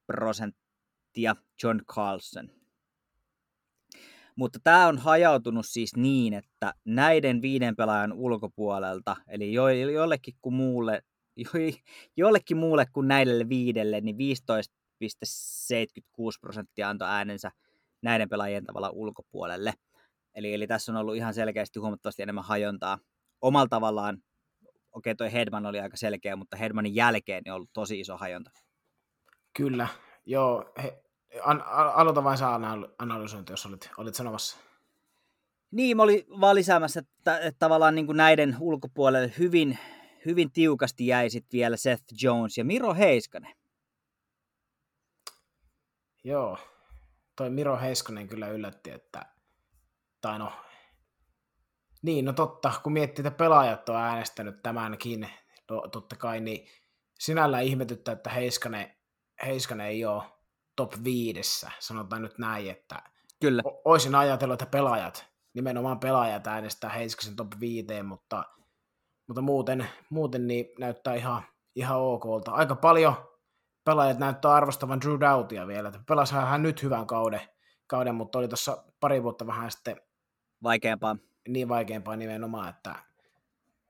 prosenttia John Carlson. Mutta tämä on hajautunut siis niin, että näiden viiden pelaajan ulkopuolelta, eli jo, jollekin, kuin muulle, jo, jollekin muulle kuin näille viidelle, niin 15,76 prosenttia antoi äänensä näiden pelaajien tavalla ulkopuolelle. Eli, eli tässä on ollut ihan selkeästi huomattavasti enemmän hajontaa. Omalla tavallaan, okei toi Hedman oli aika selkeä, mutta Hedmanin jälkeen on ollut tosi iso hajonta. Kyllä, joo. He, an, aloita vain saa analysointi, jos olit, olit sanomassa. Niin, mä olin vaan lisäämässä, että, että tavallaan niin kuin näiden ulkopuolelle hyvin, hyvin tiukasti jäi sitten vielä Seth Jones ja Miro Heiskanen. Joo, toi Miro Heiskonen kyllä yllätti, että, tai no, niin no totta, kun miettii, että pelaajat on äänestänyt tämänkin, no, totta kai, niin sinällä ihmetyttää, että Heiskanen, Heiskanen ei ole top viidessä, sanotaan nyt näin, että Kyllä. olisin ajatellut, että pelaajat, nimenomaan pelaajat äänestää Heiskasen top viiteen, mutta, mutta muuten, muuten niin näyttää ihan, ihan okolta. Aika paljon pelaajat näyttää arvostavan Drew Doughtia vielä. Pelasihan hän nyt hyvän kauden, kauden mutta oli tuossa pari vuotta vähän sitten vaikeampaa. Niin vaikeampaa nimenomaan, että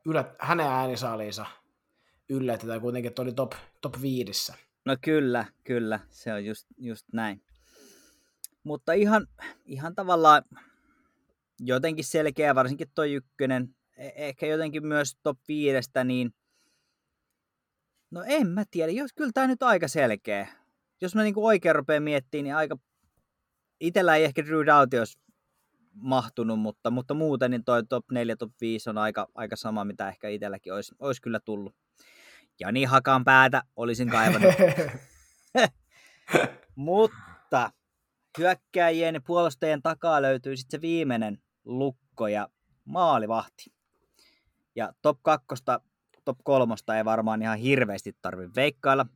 yllät, hänen äänisaaliinsa yllätti tai kuitenkin, että oli top, top viidissä. No kyllä, kyllä, se on just, just näin. Mutta ihan, ihan tavallaan jotenkin selkeä, varsinkin tuo ykkönen, e- ehkä jotenkin myös top viidestä, niin No en mä tiedä, jos kyllä tämä nyt aika selkeä. Jos mä niinku oikein rupean miettimään, niin aika... Itellä ei ehkä Drew Doughty olisi mahtunut, mutta, mutta muuten niin toi top 4, top 5 on aika, aika sama, mitä ehkä itselläkin olisi, olisi kyllä tullut. Jani Hakan päätä olisin kaivannut. mutta hyökkäjien ja puolustajien takaa löytyy sitten se viimeinen lukko ja maalivahti. Ja top kakkosta top kolmosta ei varmaan ihan hirveästi tarvi veikkailla.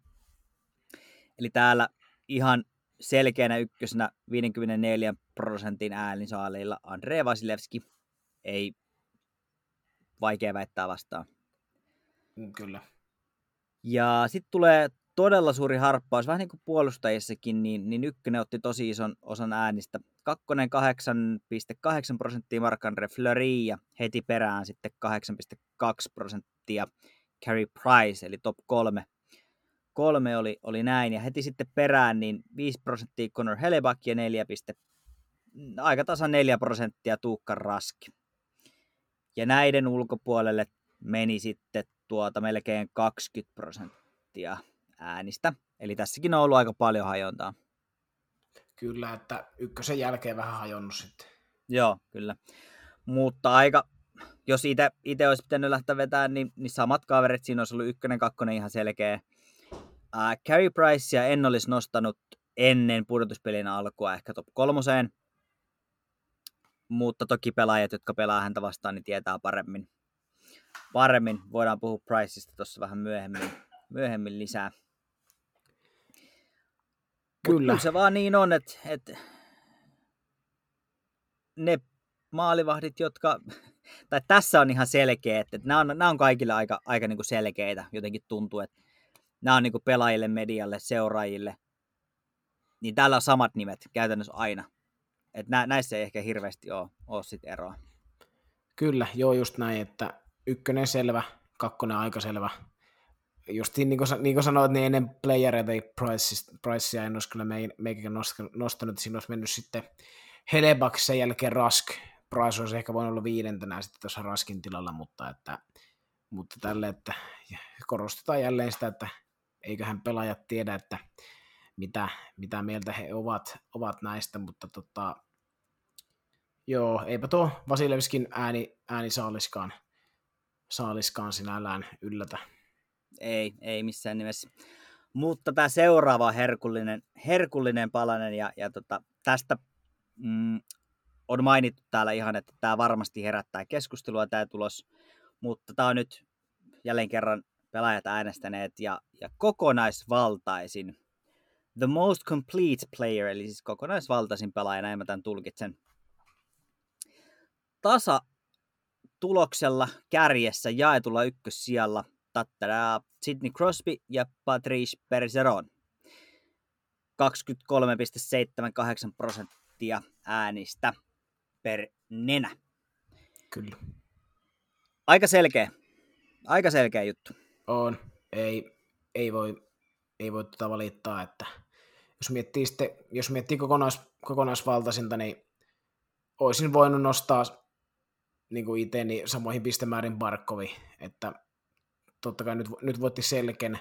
Eli täällä ihan selkeänä ykkösenä 54 prosentin äänisaaleilla Andrei Vasilevski. Ei vaikea väittää vastaan. Mm, kyllä. Ja sitten tulee todella suuri harppaus, vähän niin kuin puolustajissakin, niin, niin ykkönen otti tosi ison osan äänistä. Kakkonen 8,8 prosenttia Marc-André Fleury ja heti perään sitten 8,2 prosenttia Carey Price, eli top kolme kolme oli, oli näin, ja heti sitten perään niin 5 prosenttia Conor Hellebuck ja 4 piste, aika tasan 4 prosenttia Tuukka Raski. Ja näiden ulkopuolelle meni sitten tuota melkein 20 prosenttia äänistä. Eli tässäkin on ollut aika paljon hajontaa. Kyllä, että ykkösen jälkeen vähän hajonnut sitten. Joo, kyllä. Mutta aika, jos itse olisi pitänyt lähteä vetämään, niin, niin samat kaverit, siinä olisi ollut ykkönen, kakkonen ihan selkeä. Uh, Carey Pricea en olisi nostanut ennen pudotuspelin alkua ehkä top kolmoseen, mutta toki pelaajat, jotka pelaa häntä vastaan, niin tietää paremmin. Paremmin voidaan puhua Priceista tuossa vähän myöhemmin, myöhemmin lisää. Kyllä. kyllä se vaan niin on, että, että ne maalivahdit, jotka, tai tässä on ihan selkeä, että nämä on, nämä on kaikille aika, aika niin kuin selkeitä, jotenkin tuntuu, että nämä on niin kuin pelaajille, medialle, seuraajille, niin täällä on samat nimet käytännössä aina. Että nä, näissä ei ehkä hirveästi ole, ole sit eroa. Kyllä, joo just näin, että ykkönen selvä, kakkonen aika selvä. Just niin kuin, niin kuin sanoit, niin ennen playereita ei Pricea en olisi kyllä meikä nostanut, siinä olisi mennyt sitten Helebak sen jälkeen Rask. Price olisi ehkä voinut olla viidentenä sitten tuossa Raskin tilalla, mutta, että, mutta tälle, että korostetaan jälleen sitä, että eiköhän pelaajat tiedä, että mitä, mitä mieltä he ovat, ovat näistä, mutta tota, joo, eipä tuo Vasilevskin ääni, ääni saaliskaan, saaliskaan sinällään yllätä. Ei, ei missään nimessä. Mutta tämä seuraava herkullinen, herkullinen palanen, ja, ja tota, tästä mm, on mainittu täällä ihan, että tämä varmasti herättää keskustelua tämä tulos, mutta tämä on nyt jälleen kerran pelaajat äänestäneet ja, ja kokonaisvaltaisin, the most complete player, eli siis kokonaisvaltaisin pelaaja, näin mä tämän tulkitsen. Tasa tuloksella kärjessä jaetulla ykkössijalla tattaraa Sidney Crosby ja Patrice Bergeron. 23,78 prosenttia äänistä per nenä. Kyllä. Aika selkeä. Aika selkeä juttu. On. Ei, ei voi, ei voi tuota valittaa, että jos miettii, sitten, jos miettii kokonais, kokonaisvaltaisinta, niin olisin voinut nostaa niin kuin iteni samoihin pistemäärin Barkovi, että totta kai nyt, nyt voitti selken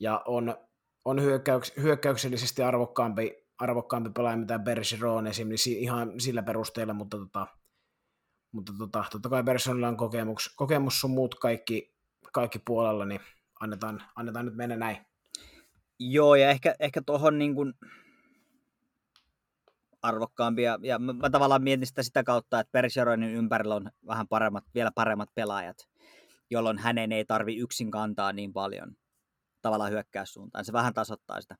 ja on, on hyökkäyks, hyökkäyksellisesti arvokkaampi, arvokkaampi pelaaja mitä Bergeron esimerkiksi ihan sillä perusteella, mutta, tota, mutta tota, totta kai Bergeronilla on kokemus, kokemus sun muut kaikki, kaikki puolella, niin annetaan, annetaan nyt mennä näin. Joo, ja ehkä, ehkä tuohon niin kuin arvokkaampi, ja, ja mä, mä tavallaan mietin sitä sitä kautta, että Bergeronin ympärillä on vähän paremmat, vielä paremmat pelaajat, jolloin hänen ei tarvi yksin kantaa niin paljon tavallaan hyökkäyssuuntaan. Se vähän tasoittaa sitä.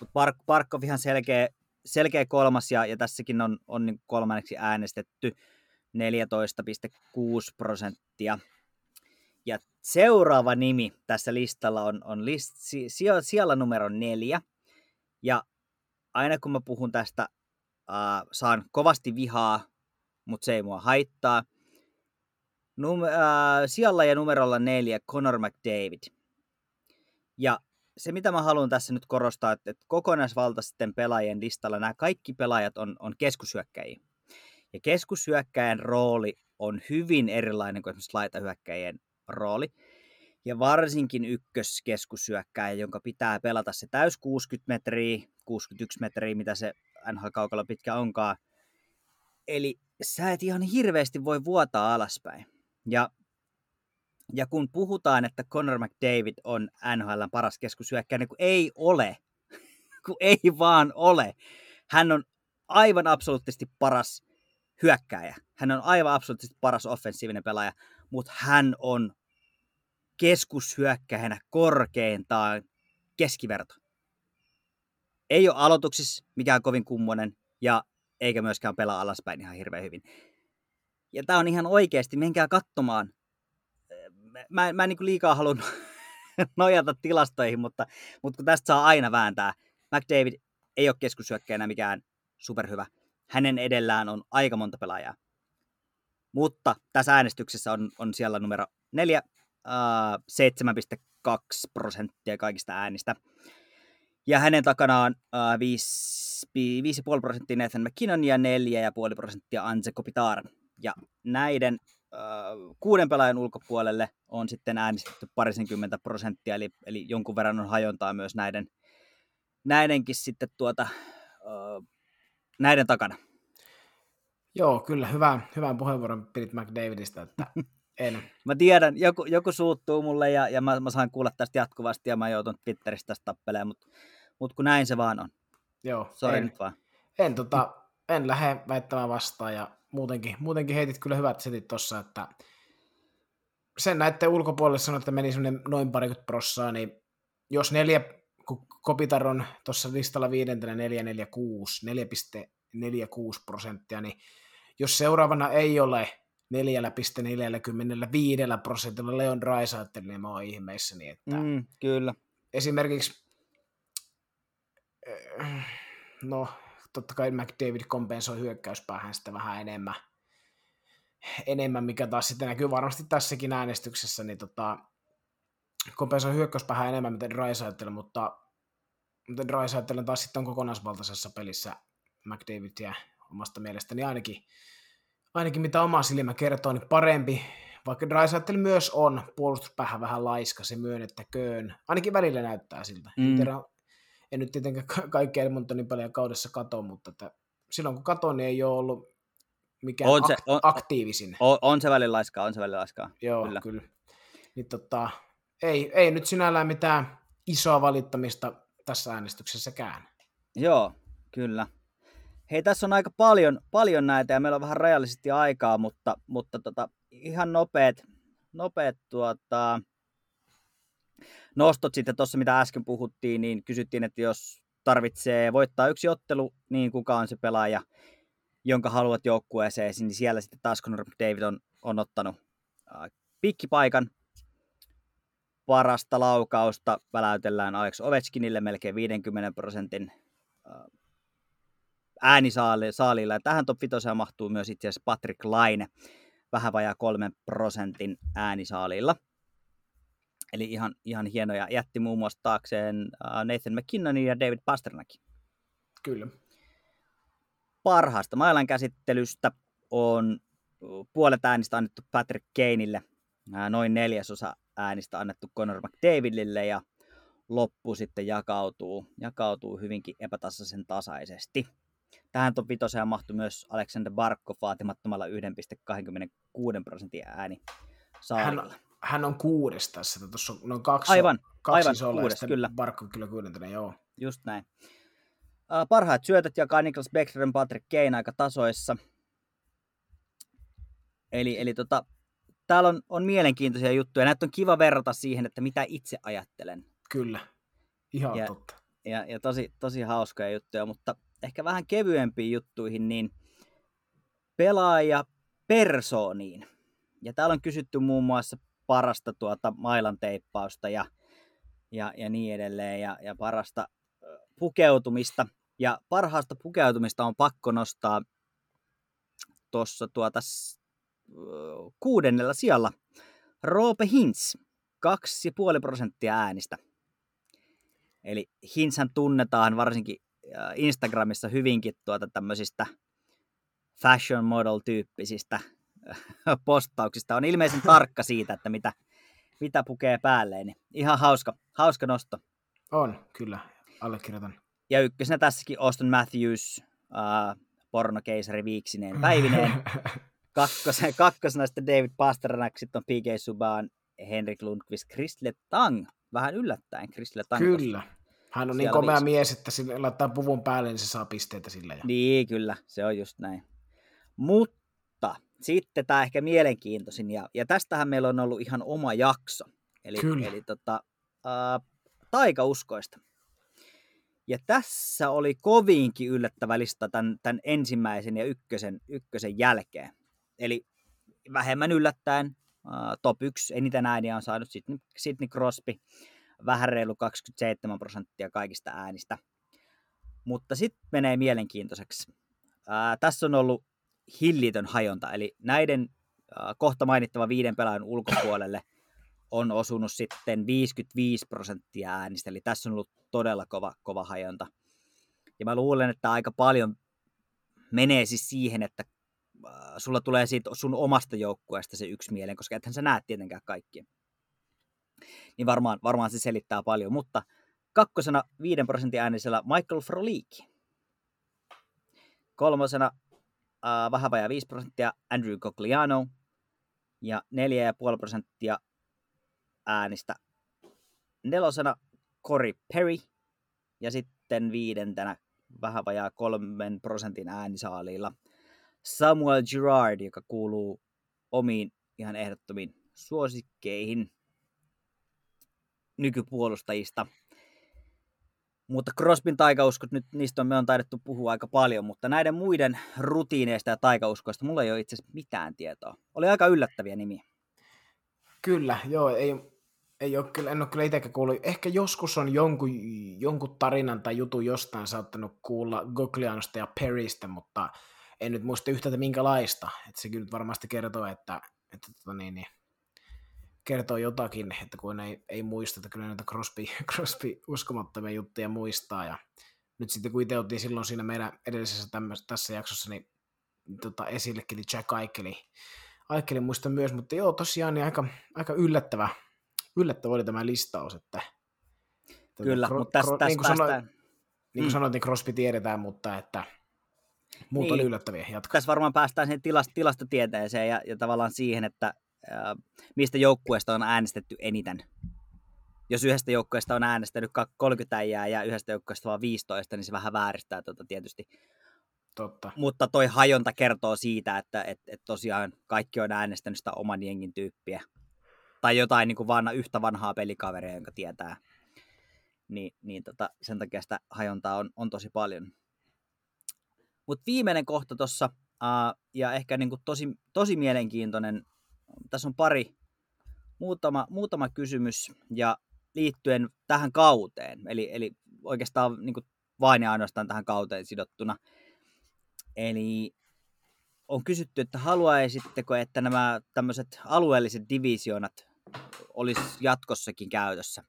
Mutta Park, Parkov ihan selkeä, selkeä kolmas, ja, ja tässäkin on, on niin kolmanneksi äänestetty 14,6 prosenttia ja seuraava nimi tässä listalla on, on list, siellä, siellä numero neljä. Ja aina kun mä puhun tästä, äh, saan kovasti vihaa, mutta se ei mua haittaa. Num, äh, siellä ja numerolla neljä Conor McDavid. Ja se, mitä mä haluan tässä nyt korostaa, että, että kokonaisvaltaisten pelaajien listalla nämä kaikki pelaajat on, on keskushyökkäjiä. Ja keskushyökkäjän rooli on hyvin erilainen kuin esimerkiksi laitahyökkäjien rooli. Ja varsinkin ykköskeskusyökkäjä, jonka pitää pelata se täys 60 metriä, 61 metriä, mitä se NHL-kaukalla pitkä onkaan. Eli sä et ihan hirveästi voi vuotaa alaspäin. Ja, ja kun puhutaan, että Conor McDavid on NHL paras keskusyökkäjä, niin kun ei ole, kun ei vaan ole. Hän on aivan absoluuttisesti paras hyökkääjä. Hän on aivan absoluuttisesti paras offensiivinen pelaaja, mutta hän on keskushyökkäjänä korkeintaan keskiverto. Ei ole aloituksissa mikään kovin kummonen ja eikä myöskään pelaa alaspäin ihan hirveän hyvin. Ja tämä on ihan oikeasti, menkää katsomaan. Mä, mä en niin liikaa halunnut nojata tilastoihin, mutta, mutta kun tästä saa aina vääntää. McDavid ei ole keskushyökkäjänä mikään superhyvä. Hänen edellään on aika monta pelaajaa. Mutta tässä äänestyksessä on, on siellä numero neljä 7,8 2 prosenttia kaikista äänistä. Ja hänen takanaan äh, 5,5 prosenttia Nathan McKinnon ja 4,5 prosenttia Anze Kopitar. Ja näiden äh, kuuden pelaajan ulkopuolelle on sitten äänestetty parisenkymmentä prosenttia, eli, eli jonkun verran on hajontaa myös näiden, näidenkin sitten tuota, äh, näiden takana. Joo, kyllä, hyvä, hyvän puheenvuoron pidit McDavidista, että en. Mä tiedän, joku, joku suuttuu mulle ja, ja mä, mä saan kuulla tästä jatkuvasti ja mä joutun Twitteristä tästä tappelemaan, mutta mut kun näin se vaan on. Joo, Sori en, nyt vaan. en, tota, en lähde väittämään vastaan ja muutenkin, muutenkin heitit kyllä hyvät setit tossa, että sen näette ulkopuolelle sanoa, että meni semmoinen noin parikymmentä prossaa, niin jos neljä, kun Kopitar on tuossa listalla viidentenä 446, 4,46 prosenttia, niin jos seuraavana ei ole 4,45 prosentilla Leon Draisaitl, niin mä oon ihmeissäni, että Mm, kyllä. esimerkiksi, eh, no totta kai McDavid kompensoi hyökkäyspäähän sitä vähän enemmän, enemmän, mikä taas sitten näkyy varmasti tässäkin äänestyksessä, niin tota, kompensoi hyökkäyspäähän enemmän, miten Draisaitl, mutta mutta Draisaitl taas sitten on kokonaisvaltaisessa pelissä McDavid ja omasta mielestäni ainakin, ainakin mitä oma silmä kertoo, niin parempi, vaikka Draisaitl myös on puolustuspäähän vähän laiska, se myönnettäköön. Ainakin välillä näyttää siltä. Mm. En, tiedä, en nyt tietenkään ka- kaikkea Edmontonin pelejä kaudessa kato, mutta että silloin kun katon, niin ei ole ollut mikään On se- ak- on- aktiivisin. On, on se välillä laiskaa, on se välillä laiskaa. Joo, kyllä. kyllä. kyllä. Niin tota, ei, ei nyt sinällään mitään isoa valittamista tässä äänestyksessäkään. Joo, kyllä. Hei, tässä on aika paljon, paljon näitä ja meillä on vähän rajallisesti aikaa, mutta, mutta tota, ihan nopeat, nopeat tuota, nostot sitten tuossa, mitä äsken puhuttiin, niin kysyttiin, että jos tarvitsee voittaa yksi ottelu, niin kuka on se pelaaja, jonka haluat joukkueeseen, niin siellä sitten taas Conor David on, on ottanut äh, pikkipaikan. Parasta laukausta väläytellään Alex Ovechkinille melkein 50 prosentin äh, äänisaalilla. Ja tähän top 5 mahtuu myös itse asiassa Patrick Laine vähän vajaa kolmen prosentin äänisaalilla. Eli ihan, ihan hienoja. Jätti muun muassa taakseen äh, Nathan McKinnonin ja David Pasternakin. Kyllä. Parhaasta mailan käsittelystä on puolet äänistä annettu Patrick Kaneille, ää, noin neljäsosa äänistä annettu Conor McDavidille ja loppu sitten jakautuu, jakautuu hyvinkin epätasaisen tasaisesti. Tähän top 5 mahtui myös Alexander Barkov vaatimattomalla 1,26 prosentin ääni saarilla. Hän on kuudes tässä, että tuossa on noin kaksi, Aivan, kaksi aivan, kuudes, kyllä. Barkko kyllä kuudentena, joo. Just näin. Ää, Parhaat syötöt jakaa Niklas Beckström Patrick Kane aika tasoissa. Eli, eli tota, täällä on, on mielenkiintoisia juttuja. Näitä on kiva verrata siihen, että mitä itse ajattelen. Kyllä, ihan Ja- totta. Ja, ja tosi, tosi hauskoja juttuja, mutta ehkä vähän kevyempiin juttuihin, niin pelaaja persooniin. Ja täällä on kysytty muun muassa parasta tuota mailan teippausta ja, ja, ja niin edelleen, ja, ja parasta pukeutumista. Ja parhaasta pukeutumista on pakko nostaa tuossa tuota kuudennella sijalla Roope Hintz, 2,5 prosenttia äänistä. Eli Hinshän tunnetaan varsinkin Instagramissa hyvinkin tuota tämmöisistä fashion model-tyyppisistä postauksista. On ilmeisen tarkka siitä, että mitä, mitä pukee päälleen. Niin ihan hauska, hauska nosto. On, kyllä, allekirjoitan. Ja ykkösenä tässäkin Austin Matthews, äh, pornokeisari viiksineen päivineen. Kakkosena, kakkosena sitten David Pasternak, sitten on PK Subban, Henrik Lundqvist, Chris Letang. Vähän yllättäen Chris tossa. Kyllä. Hän on niin komea viisi. mies, että sille laittaa puvun päälle, niin se saa pisteitä sillä. Ja... Niin, kyllä, se on just näin. Mutta sitten tämä ehkä mielenkiintoisin, ja, ja tästähän meillä on ollut ihan oma jakso. Eli, Kyllä. eli tota, ää, taikauskoista. Ja tässä oli kovinkin yllättävä lista tämän, tämän ensimmäisen ja ykkösen, ykkösen jälkeen. Eli vähemmän yllättäen ää, top 1 eniten ääniä on saanut Sidney, Sidney Crosby, vähän reilu 27 prosenttia kaikista äänistä. Mutta sitten menee mielenkiintoiseksi. Ää, tässä on ollut hillitön hajonta, eli näiden ää, kohta mainittava viiden pelaajan ulkopuolelle on osunut sitten 55 prosenttia äänistä, eli tässä on ollut todella kova, kova hajonta. Ja mä luulen, että aika paljon menee siis siihen, että äh, sulla tulee siitä sun omasta joukkueesta se yksi mieleen, koska ethän sä näet tietenkään kaikkia. Niin varmaan, varmaan se selittää paljon, mutta kakkosena 5 prosentin äänisellä Michael Frolik. Kolmosena äh, vähän vajaa 5 prosenttia Andrew Cogliano ja 4,5 prosenttia äänistä. Nelosena Cory Perry ja sitten viidentenä vähän vajaa kolmen prosentin äänisaaliilla Samuel Girard, joka kuuluu omiin ihan ehdottomiin suosikkeihin nykypuolustajista. Mutta Crosbyn taikauskot, nyt niistä on, me on taidettu puhua aika paljon, mutta näiden muiden rutiineista ja taikauskoista mulla ei ole itse asiassa mitään tietoa. Oli aika yllättäviä nimiä. Kyllä, joo, ei, ei ole kyllä, en ole kyllä itsekään kuullut. Ehkä joskus on jonkun, jonkun tarinan tai jutun jostain saattanut kuulla Goglianosta ja Peristä, mutta en nyt muista yhtä, että minkälaista. Että se kyllä varmasti kertoo, että, että tota niin, niin, kertoo jotakin, että kun ei, ei muista, että kyllä näitä Crosby, Crosby uskomattomia juttuja muistaa. Ja nyt sitten kun itse oltiin silloin siinä meidän edellisessä tämmössä, tässä jaksossa, niin tota, esillekin niin Jack Aikeli, Aikeli muista myös, mutta joo, tosiaan niin aika, aika yllättävä, yllättävä oli tämä listaus, että Kyllä, kro, mutta tästä, kro, tästä niin kuin päästään. sanoin, niin kuin mm. sanoin, niin Crosby tiedetään, mutta että muut niin. oli yllättäviä. Jatka. Tässä varmaan päästään siihen tilast, tilastotieteeseen ja, ja tavallaan siihen, että mistä joukkueesta on äänestetty eniten. Jos yhdestä joukkueesta on äänestänyt 30 äijää ja yhdestä joukkueesta vaan 15, niin se vähän vääristää tuota tietysti. Totta. Mutta toi hajonta kertoo siitä, että et, et tosiaan kaikki on äänestänyt sitä oman jengin tyyppiä. Tai jotain niin kuin vanha, yhtä vanhaa pelikaveria, jonka tietää. Niin, niin tota, sen takia sitä hajontaa on, on tosi paljon. Mutta viimeinen kohta tuossa, uh, ja ehkä niin kuin tosi, tosi mielenkiintoinen, tässä on pari, muutama, muutama kysymys, ja liittyen tähän kauteen, eli, eli oikeastaan niin kuin vain ja ainoastaan tähän kauteen sidottuna. Eli on kysytty, että haluaisitteko, että nämä tämmöiset alueelliset divisioonat olisi jatkossakin käytössä.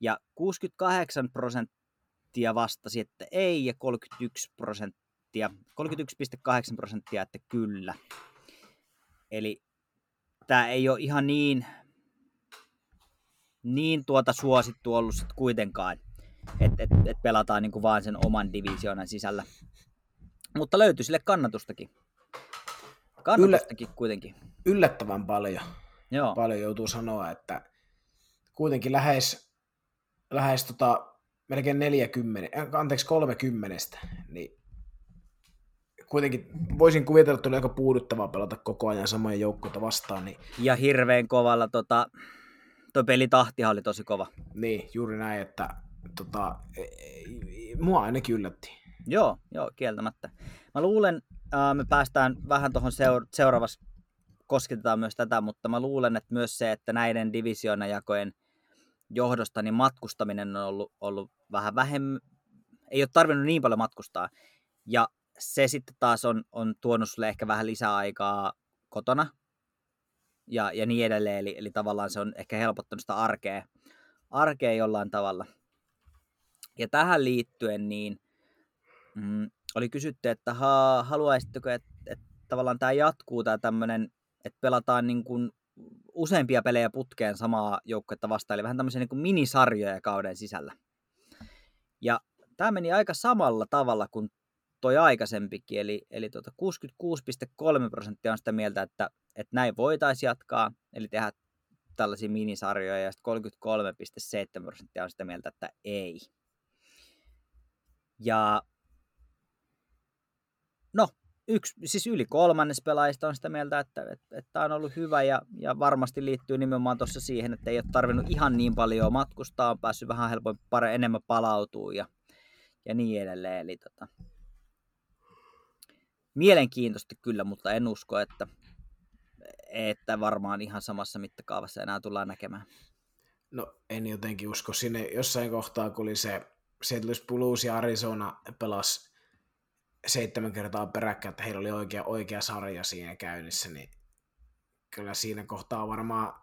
Ja 68 prosenttia vastasi, että ei, ja 31 prosenttia, 31,8 prosenttia, että kyllä. Eli tämä ei ole ihan niin, niin tuota suosittu ollut sit kuitenkaan, että et, et pelataan niinku vaan sen oman divisioonan sisällä. Mutta löytyy sille kannatustakin. Kannatustakin Yllä, kuitenkin. Yllättävän paljon. Joo. Paljon joutuu sanoa, että kuitenkin lähes, lähes tota, melkein 40, äh, anteeksi 30, niin kuitenkin voisin kuvitella, että oli aika puuduttavaa pelata koko ajan samoja joukkoita vastaan. Niin... Ja hirveän kovalla, tota, toi pelitahtihan oli tosi kova. Niin, juuri näin, että tota, e, e, mua ainakin yllätti. Joo, joo, kieltämättä. Mä luulen, äh, me päästään vähän tuohon seur- seuraavassa, kosketetaan myös tätä, mutta mä luulen, että myös se, että näiden divisioonajakojen johdosta niin matkustaminen on ollut, ollut vähän vähemmän, ei ole tarvinnut niin paljon matkustaa. Ja se sitten taas on, on tuonut sulle ehkä vähän lisäaikaa kotona ja, ja niin edelleen. Eli, eli tavallaan se on ehkä helpottanut sitä arkea, arkea jollain tavalla. Ja tähän liittyen niin mm, oli kysytty, että ha, haluaisitteko, että, että tavallaan tämä jatkuu, tämä tämmöinen, että pelataan niin kuin useampia pelejä putkeen samaa joukkuetta vastaan, eli vähän tämmöisiä niin kuin minisarjoja kauden sisällä. Ja tämä meni aika samalla tavalla kuin toi aikaisempikin, eli, eli tuota 66,3 prosenttia on sitä mieltä, että, että näin voitaisiin jatkaa, eli tehdä tällaisia minisarjoja, ja 33,7 prosenttia on sitä mieltä, että ei. Ja no, yksi, siis yli kolmannes pelaajista on sitä mieltä, että, että, että on ollut hyvä ja, ja varmasti liittyy nimenomaan tuossa siihen, että ei ole tarvinnut ihan niin paljon matkustaa, on päässyt vähän helpommin enemmän palautuu ja, ja niin edelleen. Eli tota, mielenkiintoista kyllä, mutta en usko, että, että varmaan ihan samassa mittakaavassa enää tullaan näkemään. No en jotenkin usko. Sinne jossain kohtaa, kun oli se. Louis Blues ja Arizona pelas seitsemän kertaa peräkkäin, että heillä oli oikea, oikea sarja siinä käynnissä, niin kyllä siinä kohtaa varmaan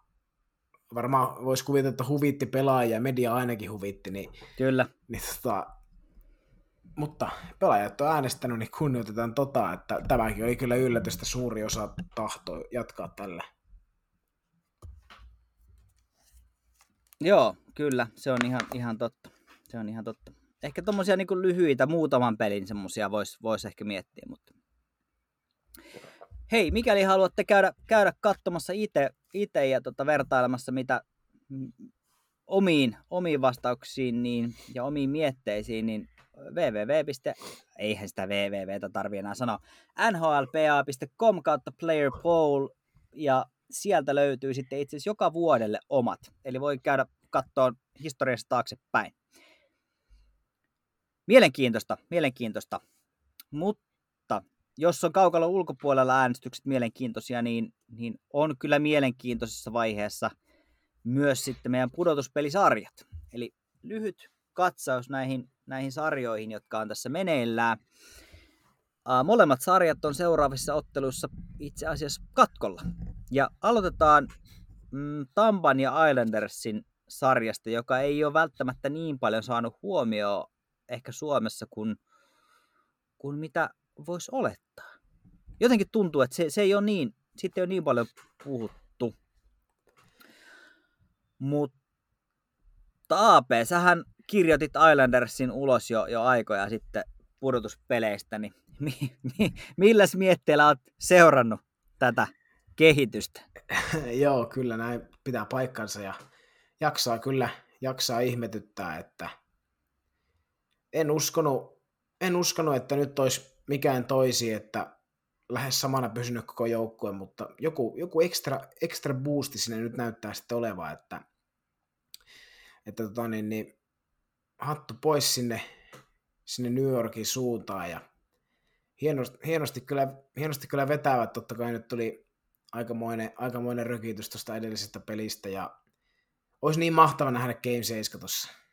varmaan voisi kuvitella, että huvitti pelaajia, media ainakin huvitti, niin, Kyllä. niin tota, mutta pelaajat on äänestänyt, niin kunnioitetaan tota, että tämäkin oli kyllä yllätystä suuri osa tahtoi jatkaa tällä. Joo, kyllä, se on ihan, ihan totta. Se on ihan totta. Ehkä tommosia niin lyhyitä, muutaman pelin semmosia voisi vois ehkä miettiä, mutta... Hei, mikäli haluatte käydä, käydä katsomassa itse ja tota, vertailemassa mitä omiin, omiin vastauksiin niin, ja omiin mietteisiin, niin www. eihän sitä www tarvi enää sanoa, nhlpa.com kautta player poll ja sieltä löytyy sitten itse asiassa joka vuodelle omat. Eli voi käydä katsoa historiasta taaksepäin. Mielenkiintoista, mielenkiintoista. Mutta jos on kaukalon ulkopuolella äänestykset mielenkiintoisia, niin, niin on kyllä mielenkiintoisessa vaiheessa myös sitten meidän pudotuspelisarjat. Eli lyhyt katsaus näihin, näihin sarjoihin, jotka on tässä meneillään. Molemmat sarjat on seuraavissa otteluissa itse asiassa katkolla. Ja aloitetaan mm, Tampan ja Islandersin sarjasta, joka ei ole välttämättä niin paljon saanut huomioon ehkä Suomessa kuin, kuin mitä voisi olettaa. Jotenkin tuntuu, että se, se ei ole niin, sitten ei ole niin paljon puhuttu. Mutta AP, sähän kirjoitit Islandersin ulos jo, jo aikoja sitten pudotuspeleistä, niin mi, mi, milläs mietteellä olet seurannut tätä kehitystä? Joo, kyllä näin pitää paikkansa ja jaksaa kyllä jaksaa ihmetyttää, että en uskonut, en uskonut, että nyt olisi mikään toisi, että lähes samana pysynyt koko joukkue, mutta joku, joku extra, extra boosti sinne nyt näyttää sitten olevaa, että, että tota niin, niin, hattu pois sinne, sinne New Yorkin suuntaan ja hienosti, hienosti, kyllä, hienosti kyllä vetävät, totta kai nyt tuli aikamoinen, aikamoinen rökitys tuosta edellisestä pelistä ja olisi niin mahtava nähdä Game 7 tuossa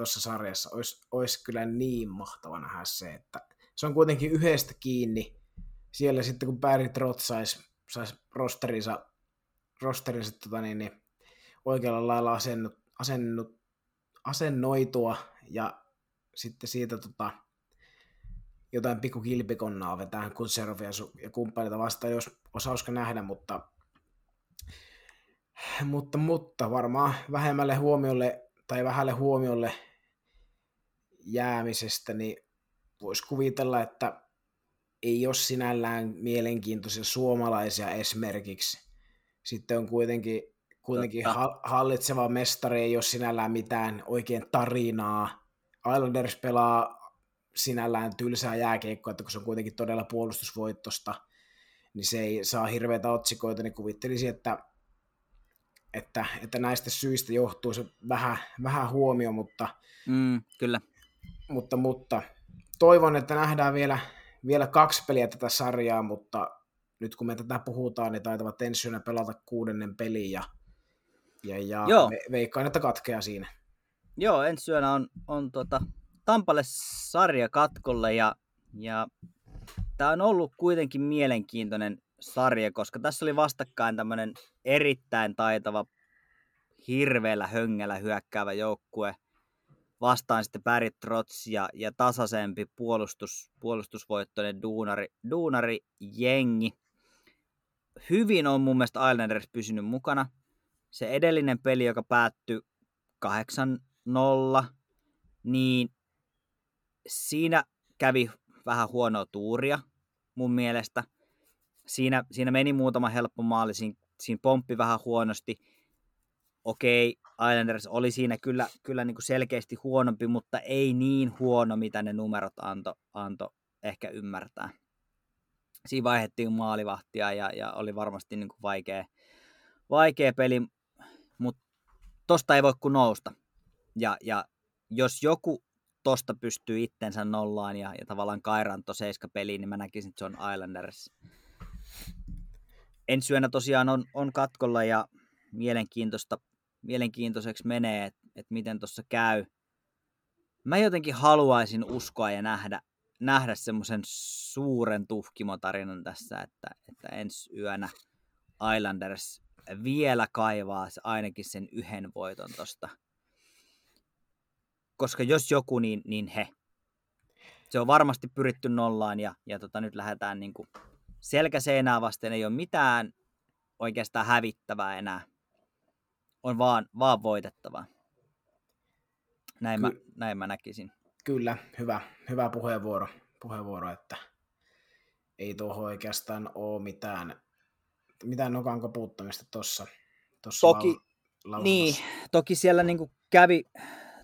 tuossa sarjassa. Olisi, olisi kyllä niin mahtava nähdä se, että se on kuitenkin yhdestä kiinni. Siellä sitten kun Barry Trot saisi sais rosterinsa, rosterinsa tota niin, niin oikealla lailla asennut, asennut, asennoitua ja sitten siitä tota, jotain pikku kilpikonnaa vetää Kutserovia ja kumppaneita vastaan, jos osauska nähdä, mutta mutta, mutta varmaan vähemmälle huomiolle tai vähälle huomiolle jäämisestä, niin voisi kuvitella, että ei ole sinällään mielenkiintoisia suomalaisia esimerkiksi. Sitten on kuitenkin, kuitenkin hallitseva mestari, ei ole sinällään mitään oikein tarinaa. Islanders pelaa sinällään tylsää jääkeikkoa, että kun se on kuitenkin todella puolustusvoittosta, niin se ei saa hirveitä otsikoita, niin kuvittelisin, että että, että näistä syistä johtuu se vähän, vähän huomio, mutta, mm, kyllä. mutta, mutta toivon, että nähdään vielä, vielä kaksi peliä tätä sarjaa, mutta nyt kun me tätä puhutaan, niin taitavat ensi pelata kuudennen pelin ja, ja, ja Joo. veikkaan, että katkeaa siinä. Joo, ensi syönä on, on tota, Tampalle sarja katkolle ja, ja tämä on ollut kuitenkin mielenkiintoinen sarja, koska tässä oli vastakkain tämmöinen erittäin taitava, hirveällä höngällä hyökkäävä joukkue vastaan sitten Barry Trotz ja, ja tasaisempi puolustus, puolustusvoittoinen duunari, duunari jengi. Hyvin on mun mielestä Islanders pysynyt mukana. Se edellinen peli, joka päättyi 8-0, niin siinä kävi vähän huonoa tuuria mun mielestä – siinä, siinä meni muutama helppo maali, siinä, siinä pomppi vähän huonosti. Okei, Islanders oli siinä kyllä, kyllä niin kuin selkeästi huonompi, mutta ei niin huono, mitä ne numerot anto, anto ehkä ymmärtää. Siinä vaihdettiin maalivahtia ja, ja oli varmasti niin kuin vaikea, vaikea peli, tosta ei voi kuin nousta. Ja, ja jos joku tosta pystyy itsensä nollaan ja, ja tavallaan kairanto seiska peliin, niin mä näkisin, että se on Islanders ensi yönä tosiaan on, on katkolla ja mielenkiintoista, mielenkiintoiseksi menee, että et miten tuossa käy. Mä jotenkin haluaisin uskoa ja nähdä, nähdä semmoisen suuren tuhkimotarinan tässä, että, että ensi yönä Islanders vielä kaivaa ainakin sen yhden voiton tosta. Koska jos joku, niin, niin he. Se on varmasti pyritty nollaan ja, ja tota, nyt lähdetään niin kuin selkäseinää vasten. Ei ole mitään oikeastaan hävittävää enää. On vaan, vaan voitettavaa. Näin, Ky- mä, näin mä näkisin. Kyllä, hyvä, hyvä puheenvuoro, puheenvuoro, että ei tuohon oikeastaan ole mitään, mitään nokan koputtamista tuossa toki, lau- niin, toki siellä niinku kävi,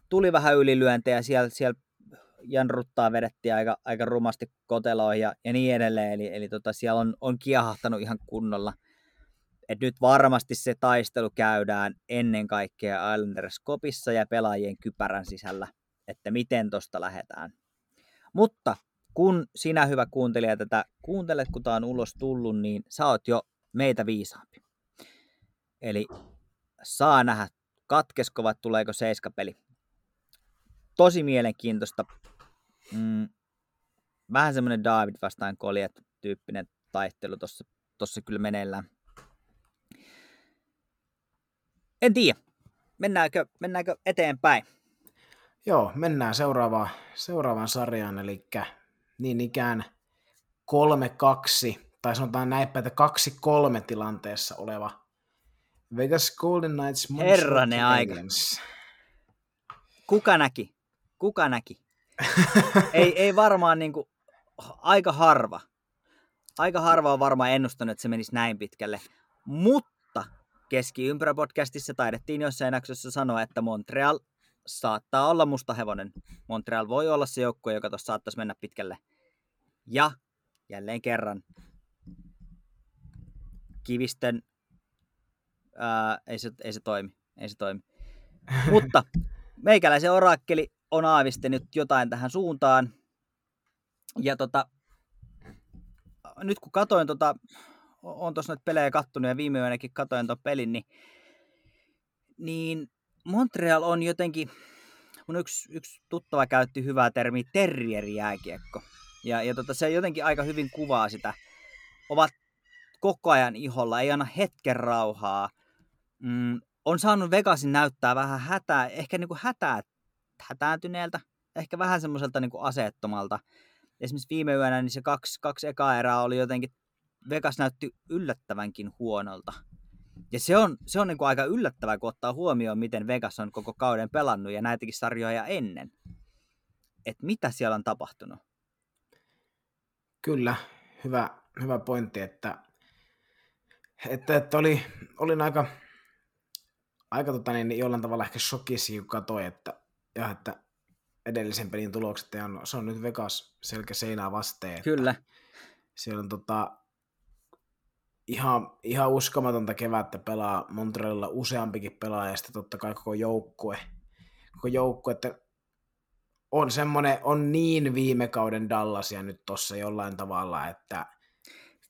tuli vähän ylilyöntejä, siellä, siellä janruttaa vedettiin aika, aika rumasti koteloihin ja, ja niin edelleen, eli, eli tota, siellä on, on kiehahtanut ihan kunnolla. Et nyt varmasti se taistelu käydään ennen kaikkea Islanders kopissa ja pelaajien kypärän sisällä, että miten tosta lähdetään. Mutta kun sinä hyvä kuuntelija tätä kuuntelet, kun tämä on ulos tullut, niin sä oot jo meitä viisaampi. Eli saa nähdä, katkesko vai tuleeko seiskapeli. Tosi mielenkiintoista. Mm, vähän semmoinen David vastaan Koljet tyyppinen taistelu tuossa tossa kyllä meneillään. En tiedä. Mennäänkö, mennäänkö eteenpäin? Joo, mennään seuraavaan, seuraavaan sarjaan, eli niin ikään 3-2, tai sanotaan näinpä, että 2-3 tilanteessa oleva Vegas Golden Knights Herranen aika. Kuka näki? Kuka näki? ei, ei varmaan niin kuin, aika harva. Aika harva on varmaan ennustanut, että se menisi näin pitkälle. Mutta Keskiympärä-podcastissa taidettiin jossain jaksossa sanoa, että Montreal saattaa olla musta hevonen. Montreal voi olla se joukkue, joka tuossa saattaisi mennä pitkälle. Ja jälleen kerran kivisten ää, ei, se, ei se toimi. Ei se toimi. Mutta meikäläisen orakkeli on aavistanut jotain tähän suuntaan. Ja tota, nyt kun katoin tota, on tuossa noita pelejä kattonut ja viime yönäkin katoin tuon pelin, niin, niin Montreal on jotenkin, mun yksi, yksi tuttava käytti hyvää termiä terrierijääkiekko. Ja, ja tota, se jotenkin aika hyvin kuvaa sitä. Ovat koko ajan iholla, ei anna hetken rauhaa. Mm, on saanut Vegasin näyttää vähän hätää, ehkä niin kuin hätää, hätääntyneeltä, ehkä vähän semmoiselta niin aseettomalta. Esimerkiksi viime yönä niin se kaksi, kaksi ekaa erää oli jotenkin, Vegas näytti yllättävänkin huonolta. Ja se on, se on niin kuin aika yllättävää, kun ottaa huomioon, miten Vegas on koko kauden pelannut ja näitäkin sarjoja ennen. Että mitä siellä on tapahtunut? Kyllä, hyvä, hyvä pointti, että, että, että oli, olin aika, aika tota, niin, jollain tavalla ehkä shokissa, kun katsoi, että, ja, että edellisen pelin tulokset, ja on, se on nyt Vegas selkä seinää vasteen. Kyllä. Siellä on tota, ihan, ihan uskomatonta kevättä pelaa Montrealilla useampikin pelaaja, ja sitten totta kai koko joukkue, koko joukkue, että on semmoinen, on niin viime kauden Dallasia nyt tossa jollain tavalla, että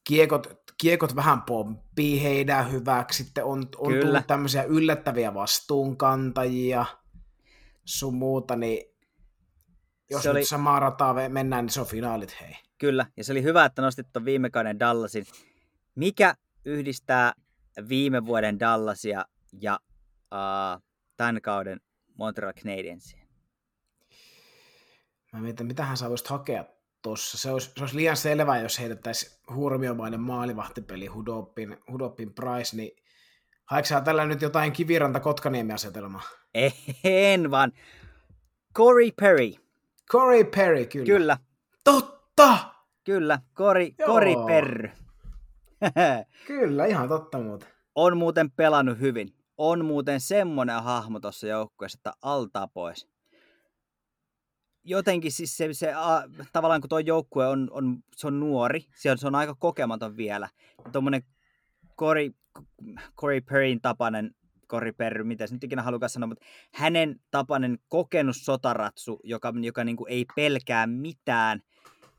kiekot, kiekot vähän pomppii heidän hyväksi, sitten on, on tullut tämmöisiä yllättäviä vastuunkantajia, sun muuta, niin jos se nyt oli... samaa rataa mennään, niin se on finaalit, hei. Kyllä, ja se oli hyvä, että nostit tuon viime kauden Dallasin. Mikä yhdistää viime vuoden Dallasia ja uh, tämän kauden Montreal Canadiensia? Mä mietin, mitä hän saa hakea tuossa. Se olisi, se olisi liian selvää, jos heitettäisiin huomiomainen maalivahtipeli Hudopin, Hudopin Price, niin haiko tällä nyt jotain kiviranta kotkaniemi asetelmaa? En vaan. Corey Perry. Corey Perry, kyllä. Kyllä. Totta! Kyllä, Corey, Corey Perry. kyllä, ihan totta muuten. On muuten pelannut hyvin. On muuten semmonen hahmo tuossa joukkueessa, että altaa pois jotenkin siis se, se a, tavallaan kun tuo joukkue on, on, se on nuori, se on, se on aika kokematon vielä. Tuommoinen Corey, Corey Perryn tapainen, Corey Perry, mitä se nyt ikinä halukaan sanoa, mutta hänen tapainen kokenut sotaratsu, joka, joka niin kuin ei pelkää mitään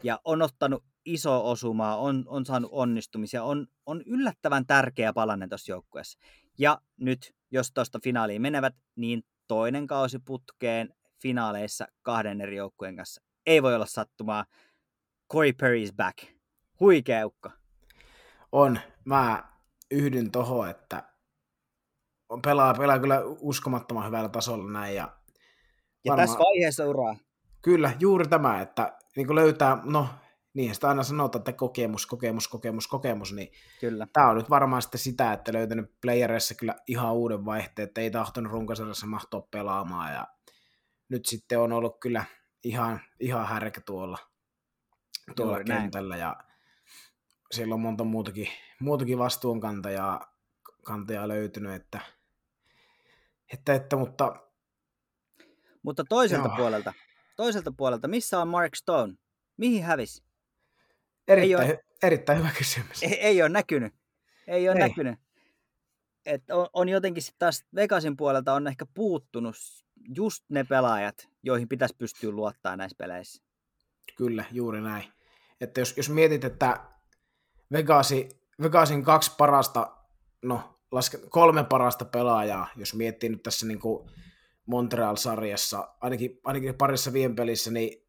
ja on ottanut iso osumaa, on, on saanut onnistumisia, on, on yllättävän tärkeä palanen tuossa joukkueessa. Ja nyt, jos tuosta finaaliin menevät, niin toinen kausi putkeen finaaleissa kahden eri joukkueen kanssa. Ei voi olla sattumaa. Corey Perry's back. Huikea ukka. On. Mä yhdyn toho, että on pelaa, pelaa kyllä uskomattoman hyvällä tasolla näin. Ja, ja varmaan, tässä vaiheessa uraa. Kyllä, juuri tämä, että niin löytää, no niin sitä aina sanotaan, että kokemus, kokemus, kokemus, kokemus, niin kyllä. tämä on nyt varmaan sitten sitä, että löytänyt playereissa kyllä ihan uuden vaihteen, että ei tahtonut runkosarjassa mahtua pelaamaan ja nyt sitten on ollut kyllä ihan, ihan härkä tuolla, tuolla Juuri kentällä näin. ja siellä on monta muutakin, muutakin vastuunkantajaa kantajaa löytynyt, että, että, että mutta mutta toiselta Joo. puolelta, toiselta puolelta, missä on Mark Stone? Mihin hävisi? Erittäin, ei ole, erittäin hyvä kysymys. Ei, ei ole näkynyt. Ei ole ei. näkynyt. Et on, on jotenkin sitten taas Vegasin puolelta on ehkä puuttunut just ne pelaajat, joihin pitäisi pystyä luottaa näissä peleissä. Kyllä, juuri näin. Että jos, jos mietit, että Vegasi, Vegasin kaksi parasta, no laske, kolme parasta pelaajaa, jos miettii nyt tässä niin kuin Montreal-sarjassa, ainakin, ainakin parissa viime pelissä, niin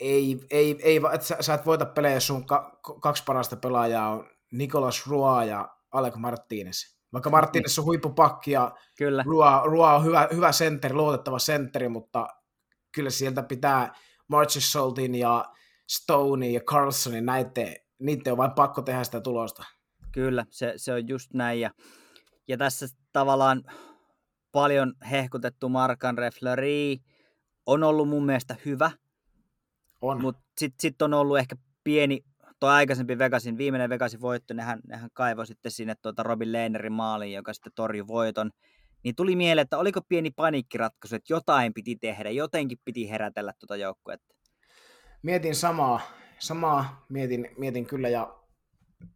ei, ei, ei että sä, sä et voita pelejä, jos sun ka, kaksi parasta pelaajaa on Nicolas Rua ja Alec Martinez. Vaikka Martinez on huippupakki ja kyllä. Rua, Rua on hyvä, hyvä sentteri, luotettava sentteri, mutta kyllä sieltä pitää Marchesaltin ja Stoney ja Carlsonin näiden, niiden on vain pakko tehdä sitä tulosta. Kyllä, se, se on just näin. Ja, ja tässä tavallaan paljon hehkutettu Markan Refleri on ollut mun mielestä hyvä, on. Mutta sitten sit on ollut ehkä pieni, tuo aikaisempi Vegasin, viimeinen Vegasin voitto, nehän, nehän kaivoi sitten sinne tuota Robin Lehnerin maaliin, joka sitten torjui voiton. Niin tuli mieleen, että oliko pieni paniikkiratkaisu, että jotain piti tehdä, jotenkin piti herätellä tuota joukkuetta. Mietin samaa, samaa mietin, mietin kyllä ja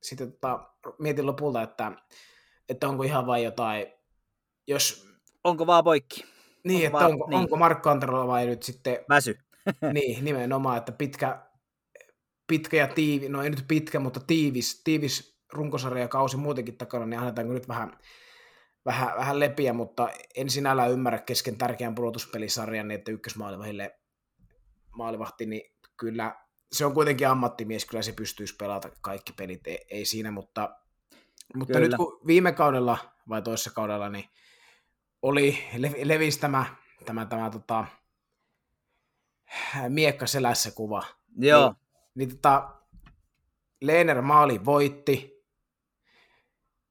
sitten tota, mietin lopulta, että, että onko ihan vain jotain, jos... Onko vaan poikki? Niin, onko että vaan, onko, niin. onko Markko Anterolla vai nyt sitten... Väsy. niin, nimenomaan, että pitkä, pitkä ja tiivi, no ei nyt pitkä, mutta tiivis, tiivis runkosarjakausi muutenkin takana, niin annetaanko nyt vähän, vähän, vähän lepiä, mutta en sinällään ymmärrä kesken tärkeän pudotuspelisarjan, niin että ykkösmaalivahille maalivahti, niin kyllä se on kuitenkin ammattimies, kyllä se pystyisi pelata kaikki pelit, ei, ei siinä, mutta, mutta nyt kun viime kaudella vai toisessa kaudella, niin oli levisi tämä, tämä, tämä tota, miekka selässä kuva. Joo. Niin, niin tota, Leener maali voitti,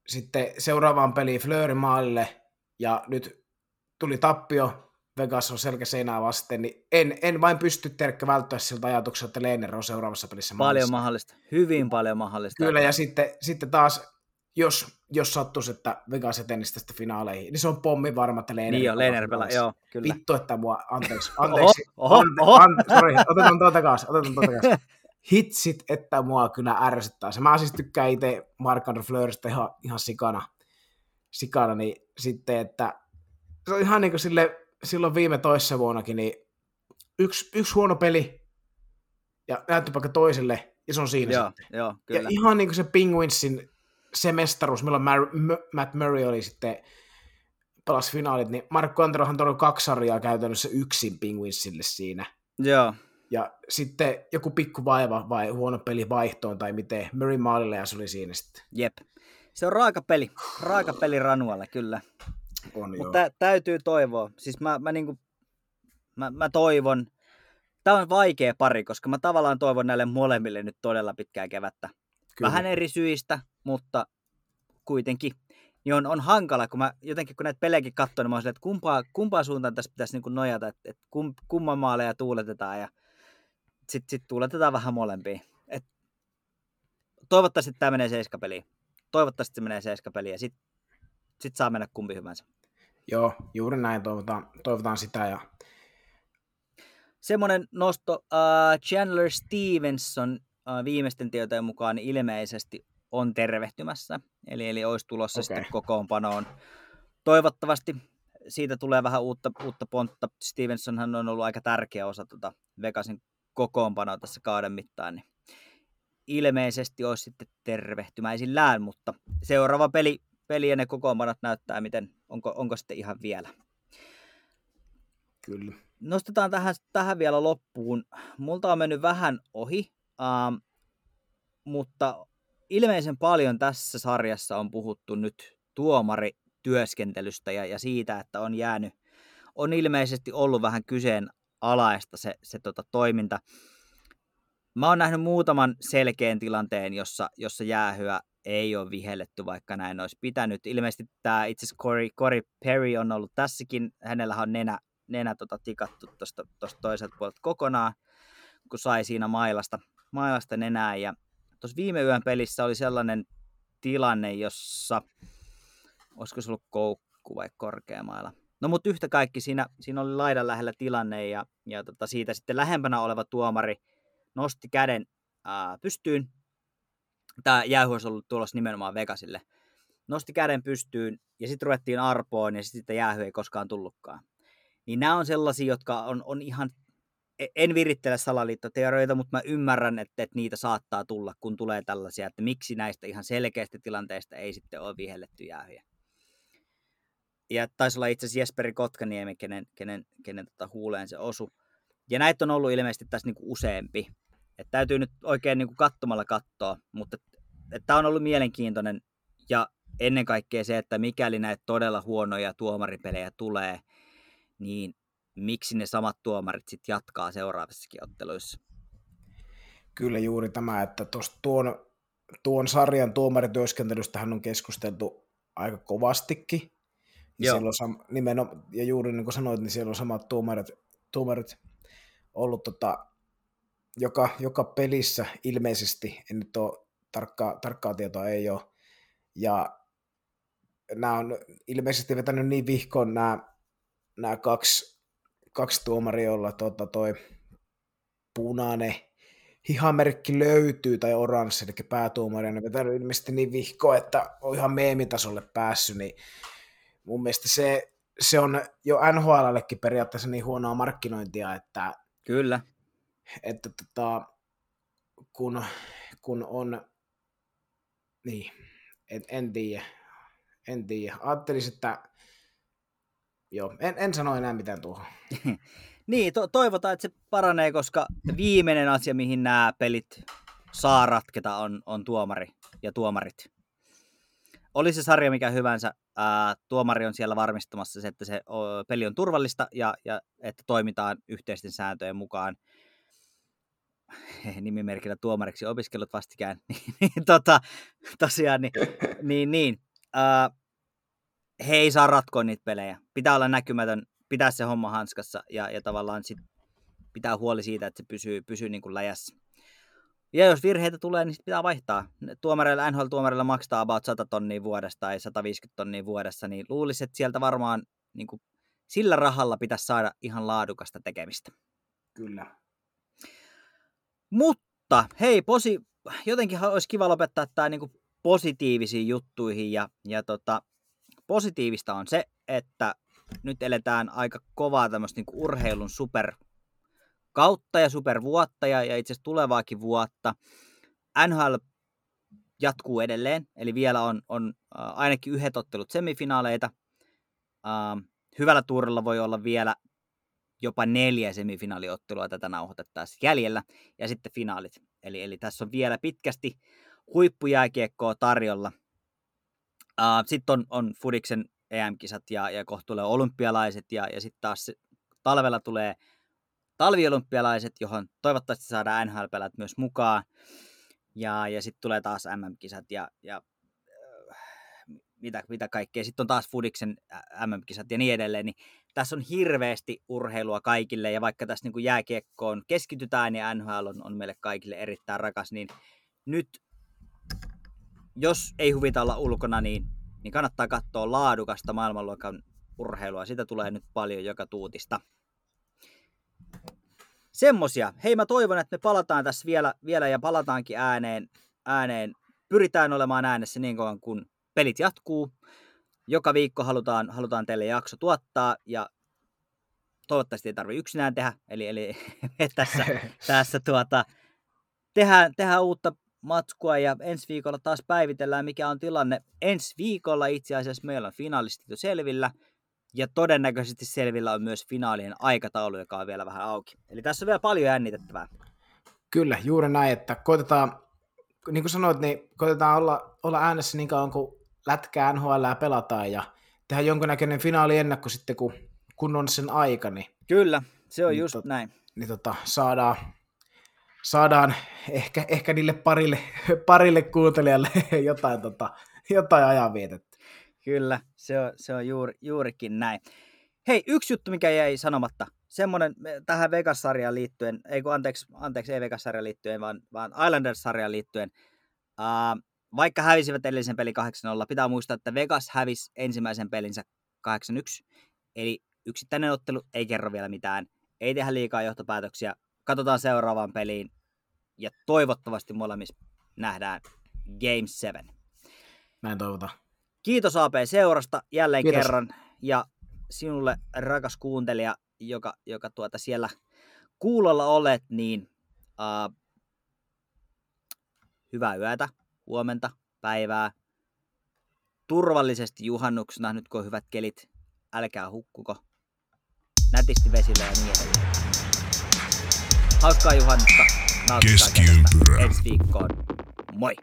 sitten seuraavaan peliin Fleury maalille, ja nyt tuli tappio, Vegas on selkä seinää vasten, niin en, en vain pysty terkkä välttää siltä ajatukselta, että Leener on seuraavassa pelissä Paljon maalissa. mahdollista, hyvin paljon mahdollista. Kyllä, ja sitten, sitten taas jos, jos sattuisi, että Vegas etenisi tästä finaaleihin, niin se on pommi varma, että Leener Niin Leener pelaa, joo, kyllä. Vittu, että mua, anteeksi, anteeksi, oho, oho, oho. Ante, sorry, otetaan tuota takaisin, otetaan tuota takaisin. Hitsit, että mua kyllä ärsyttää se. Mä siis tykkään itse Mark-Andre Fleurista ihan, ihan sikana, sikana, niin sitten, että se on ihan niin kuin sille, silloin viime toissa vuonnakin, niin yksi, yksi huono peli, ja näytti vaikka toiselle, ja se on siinä joo, sitten. Joo, kyllä. Ja ihan niin kuin se Penguinsin se mestaruus, milloin Matt Murray oli sitten pelas finaalit, niin Markko Anterohan torjui kaksi sarjaa käytännössä yksin Penguinsille siinä. Joo. Ja sitten joku pikku vaiva vai huono peli vaihtoon tai miten, Murray maalille ja se oli siinä sitten. Jep. Se on raaka peli, raaka peli Ranualla kyllä. On Mutta tä- täytyy toivoa. Siis mä, mä, niinku, mä, mä toivon, tämä on vaikea pari, koska mä tavallaan toivon näille molemmille nyt todella pitkää kevättä. Kyllä. Vähän eri syistä, mutta kuitenkin. Niin on, on hankala, kun mä jotenkin kun näitä pelejäkin katson, niin mä silleen, että kumpaa, kumpaa suuntaan tässä pitäisi niin nojata, että, että kum, kumman maaleja tuuletetaan ja sitten sit tuuletetaan vähän molempiin. Et toivottavasti tämä menee seiskapeliin. Toivottavasti se menee seiskapeliin ja sitten sit saa mennä kumpi hyvänsä. Joo, juuri näin toivotaan, toivotaan sitä. Ja... Semmoinen nosto, uh, Chandler Stevenson viimeisten tietojen mukaan ilmeisesti on tervehtymässä, eli, eli olisi tulossa okay. sitten kokoonpanoon. Toivottavasti siitä tulee vähän uutta, uutta pontta. Stevensonhan on ollut aika tärkeä osa tuota Vegasin kokoonpanoa tässä kauden mittaan, niin ilmeisesti olisi sitten tervehtymäisillään, mutta seuraava peli, peli ja ne kokoonpanot näyttää, miten, onko, onko sitten ihan vielä. Kyllä. Nostetaan tähän, tähän vielä loppuun. Multa on mennyt vähän ohi Um, mutta ilmeisen paljon tässä sarjassa on puhuttu nyt tuomari työskentelystä ja, ja siitä, että on jäänyt, on ilmeisesti ollut vähän kyseenalaista se, se tota, toiminta. Mä oon nähnyt muutaman selkeän tilanteen, jossa, jossa jäähyä ei ole vihelletty, vaikka näin olisi pitänyt. Ilmeisesti tämä itse asiassa Corey, Corey Perry on ollut tässäkin. Hänellä on nenä, nenä tota, tikattu tuosta toiselta puolelta kokonaan, kun sai siinä mailasta, mailasta nenää. Ja tuossa viime yön pelissä oli sellainen tilanne, jossa, olisiko se ollut koukku vai korkeamailla. No mutta yhtä kaikki siinä, siinä oli laidan lähellä tilanne ja, ja tota, siitä sitten lähempänä oleva tuomari nosti käden ää, pystyyn. Tämä jäähy olisi ollut tulossa nimenomaan Vegasille. Nosti käden pystyyn ja sitten ruvettiin arpoon ja sitten jäähy ei koskaan tullutkaan. Niin nämä on sellaisia, jotka on, on ihan E, en virittele salaliittoteorioita, mutta mä ymmärrän, että, että niitä saattaa tulla, kun tulee tällaisia, että miksi näistä ihan selkeistä tilanteista ei sitten ole vihelletty jäähyjä. Ja taisi olla itse asiassa Jesperi Kotkaniemi, kenen, kenen, kenen tota huuleen se osu. Ja näitä on ollut ilmeisesti tässä niinku useampi. Että täytyy nyt oikein niinku katsomalla katsoa, mutta tämä on ollut mielenkiintoinen. Ja ennen kaikkea se, että mikäli näitä todella huonoja tuomaripelejä tulee, niin miksi ne samat tuomarit sitten jatkaa seuraavissakin otteluissa. Kyllä juuri tämä, että tuon, tuon sarjan tuomarityöskentelystähän on keskusteltu aika kovastikin. Ja, siellä on sam, nimeno, ja juuri niin kuin sanoit, niin siellä on samat tuomarit, tuomarit ollut tota, joka, joka pelissä ilmeisesti, en nyt ole tarkkaa, tarkkaa tietoa ei ole, ja nämä on ilmeisesti vetänyt niin vihkoon nämä, nämä kaksi kaksi tuomaria, jolla tota, toi punainen hihamerkki löytyy, tai oranssi, eli päätuomari, on vetänyt ilmeisesti niin vihko, että on ihan meemitasolle päässyt, niin mun mielestä se, se on jo NHLllekin periaatteessa niin huonoa markkinointia, että Kyllä. Että tota, kun, kun on, niin, en, en tiedä, en tiedä. Ajattelisin, että joo, en, en sano enää mitään tuohon. niin, to- toivotaan, että se paranee, koska viimeinen asia, mihin nämä pelit saa ratketa, on, on tuomari ja tuomarit. Oli se sarja mikä hyvänsä, tuomari on siellä varmistamassa se, että se peli on turvallista ja, ja että toimitaan yhteisten sääntöjen mukaan. Nimimerkillä tuomariksi opiskellut vastikään. niin, tota, tosiaan, niin, niin, niin he ei saa ratkoa niitä pelejä. Pitää olla näkymätön, pitää se homma hanskassa ja, ja tavallaan sit pitää huoli siitä, että se pysyy, pysyy niin kuin läjässä. Ja jos virheitä tulee, niin sit pitää vaihtaa. Tuomareilla, NHL-tuomareilla maksaa about 100 tonnia vuodesta tai 150 tonnia vuodessa, niin luulisin, että sieltä varmaan niin kuin, sillä rahalla pitäisi saada ihan laadukasta tekemistä. Kyllä. Mutta hei, posi, jotenkin olisi kiva lopettaa tämä niin kuin positiivisiin juttuihin ja, ja tota, positiivista on se, että nyt eletään aika kovaa tämmöistä niin urheilun super kautta ja supervuotta ja, ja itse asiassa tulevaakin vuotta. NHL jatkuu edelleen, eli vielä on, on äh, ainakin yhdet ottelut semifinaaleita. Äh, hyvällä tuurilla voi olla vielä jopa neljä semifinaaliottelua tätä nauhoitettaessa jäljellä, ja sitten finaalit. Eli, eli tässä on vielä pitkästi huippujääkiekkoa tarjolla. Uh, sitten on, on Fudiksen EM-kisat ja, ja kohta olympialaiset ja, ja sitten taas talvella tulee talviolympialaiset, johon toivottavasti saadaan NHL-pelät myös mukaan. Ja, ja sitten tulee taas MM-kisat ja, ja äh, mitä, mitä kaikkea. Sitten on taas Fudiksen MM-kisat ja niin edelleen. Niin tässä on hirveästi urheilua kaikille ja vaikka tässä niin jääkiekkoon keskitytään ja NHL on, on meille kaikille erittäin rakas, niin nyt jos ei huvita olla ulkona, niin, niin kannattaa katsoa laadukasta maailmanluokan urheilua. Sitä tulee nyt paljon joka tuutista. Semmosia. Hei, mä toivon, että me palataan tässä vielä, vielä ja palataankin ääneen, ääneen. Pyritään olemaan äänessä niin kauan, kun pelit jatkuu. Joka viikko halutaan, halutaan teille jakso tuottaa ja toivottavasti ei tarvitse yksinään tehdä. Eli, eli tässä, tässä tuota, tehdään, tehdään uutta matskua ja ensi viikolla taas päivitellään, mikä on tilanne. Ensi viikolla itse asiassa meillä on finalistit jo selvillä ja todennäköisesti selvillä on myös finaalien aikataulu, joka on vielä vähän auki. Eli tässä on vielä paljon jännitettävää. Kyllä, juuri näin, että koitetaan, niin kuin sanoit, niin koitetaan olla, olla äänessä niin kauan kuin lätkää NHL pelataan ja tehdä jonkinnäköinen finaaliennakko sitten, kun, kun on sen aika, niin, Kyllä, se on Niin just tot- näin. niin tota, saadaan, saadaan ehkä, ehkä niille parille, parille kuuntelijalle jotain, tota, jotain ajanvietettä. Kyllä, se on, se on juuri, juurikin näin. Hei, yksi juttu, mikä jäi sanomatta. Semmoinen tähän Vegas-sarjaan liittyen, ei kun anteeksi, anteeksi ei Vegas-sarjaan liittyen, vaan, vaan Islanders-sarjaan liittyen. Uh, vaikka hävisivät edellisen pelin 8-0, pitää muistaa, että Vegas hävisi ensimmäisen pelinsä 8-1. Eli yksittäinen ottelu ei kerro vielä mitään. Ei tehdä liikaa johtopäätöksiä. Katsotaan seuraavaan peliin. Ja toivottavasti molemmissa nähdään Game 7. Näin toivotaan. Kiitos AP seurasta jälleen Kiitos. kerran ja sinulle rakas kuuntelija, joka, joka tuota siellä kuulolla olet, niin uh, hyvää yötä, huomenta, päivää. Turvallisesti juhannuksena, nyt kun on hyvät kelit, älkää hukkuko. Nätisti vesille ja niin edelleen. Hauskaa juhannusta. Keskiympyrä. Ensi viikkoon. Moi!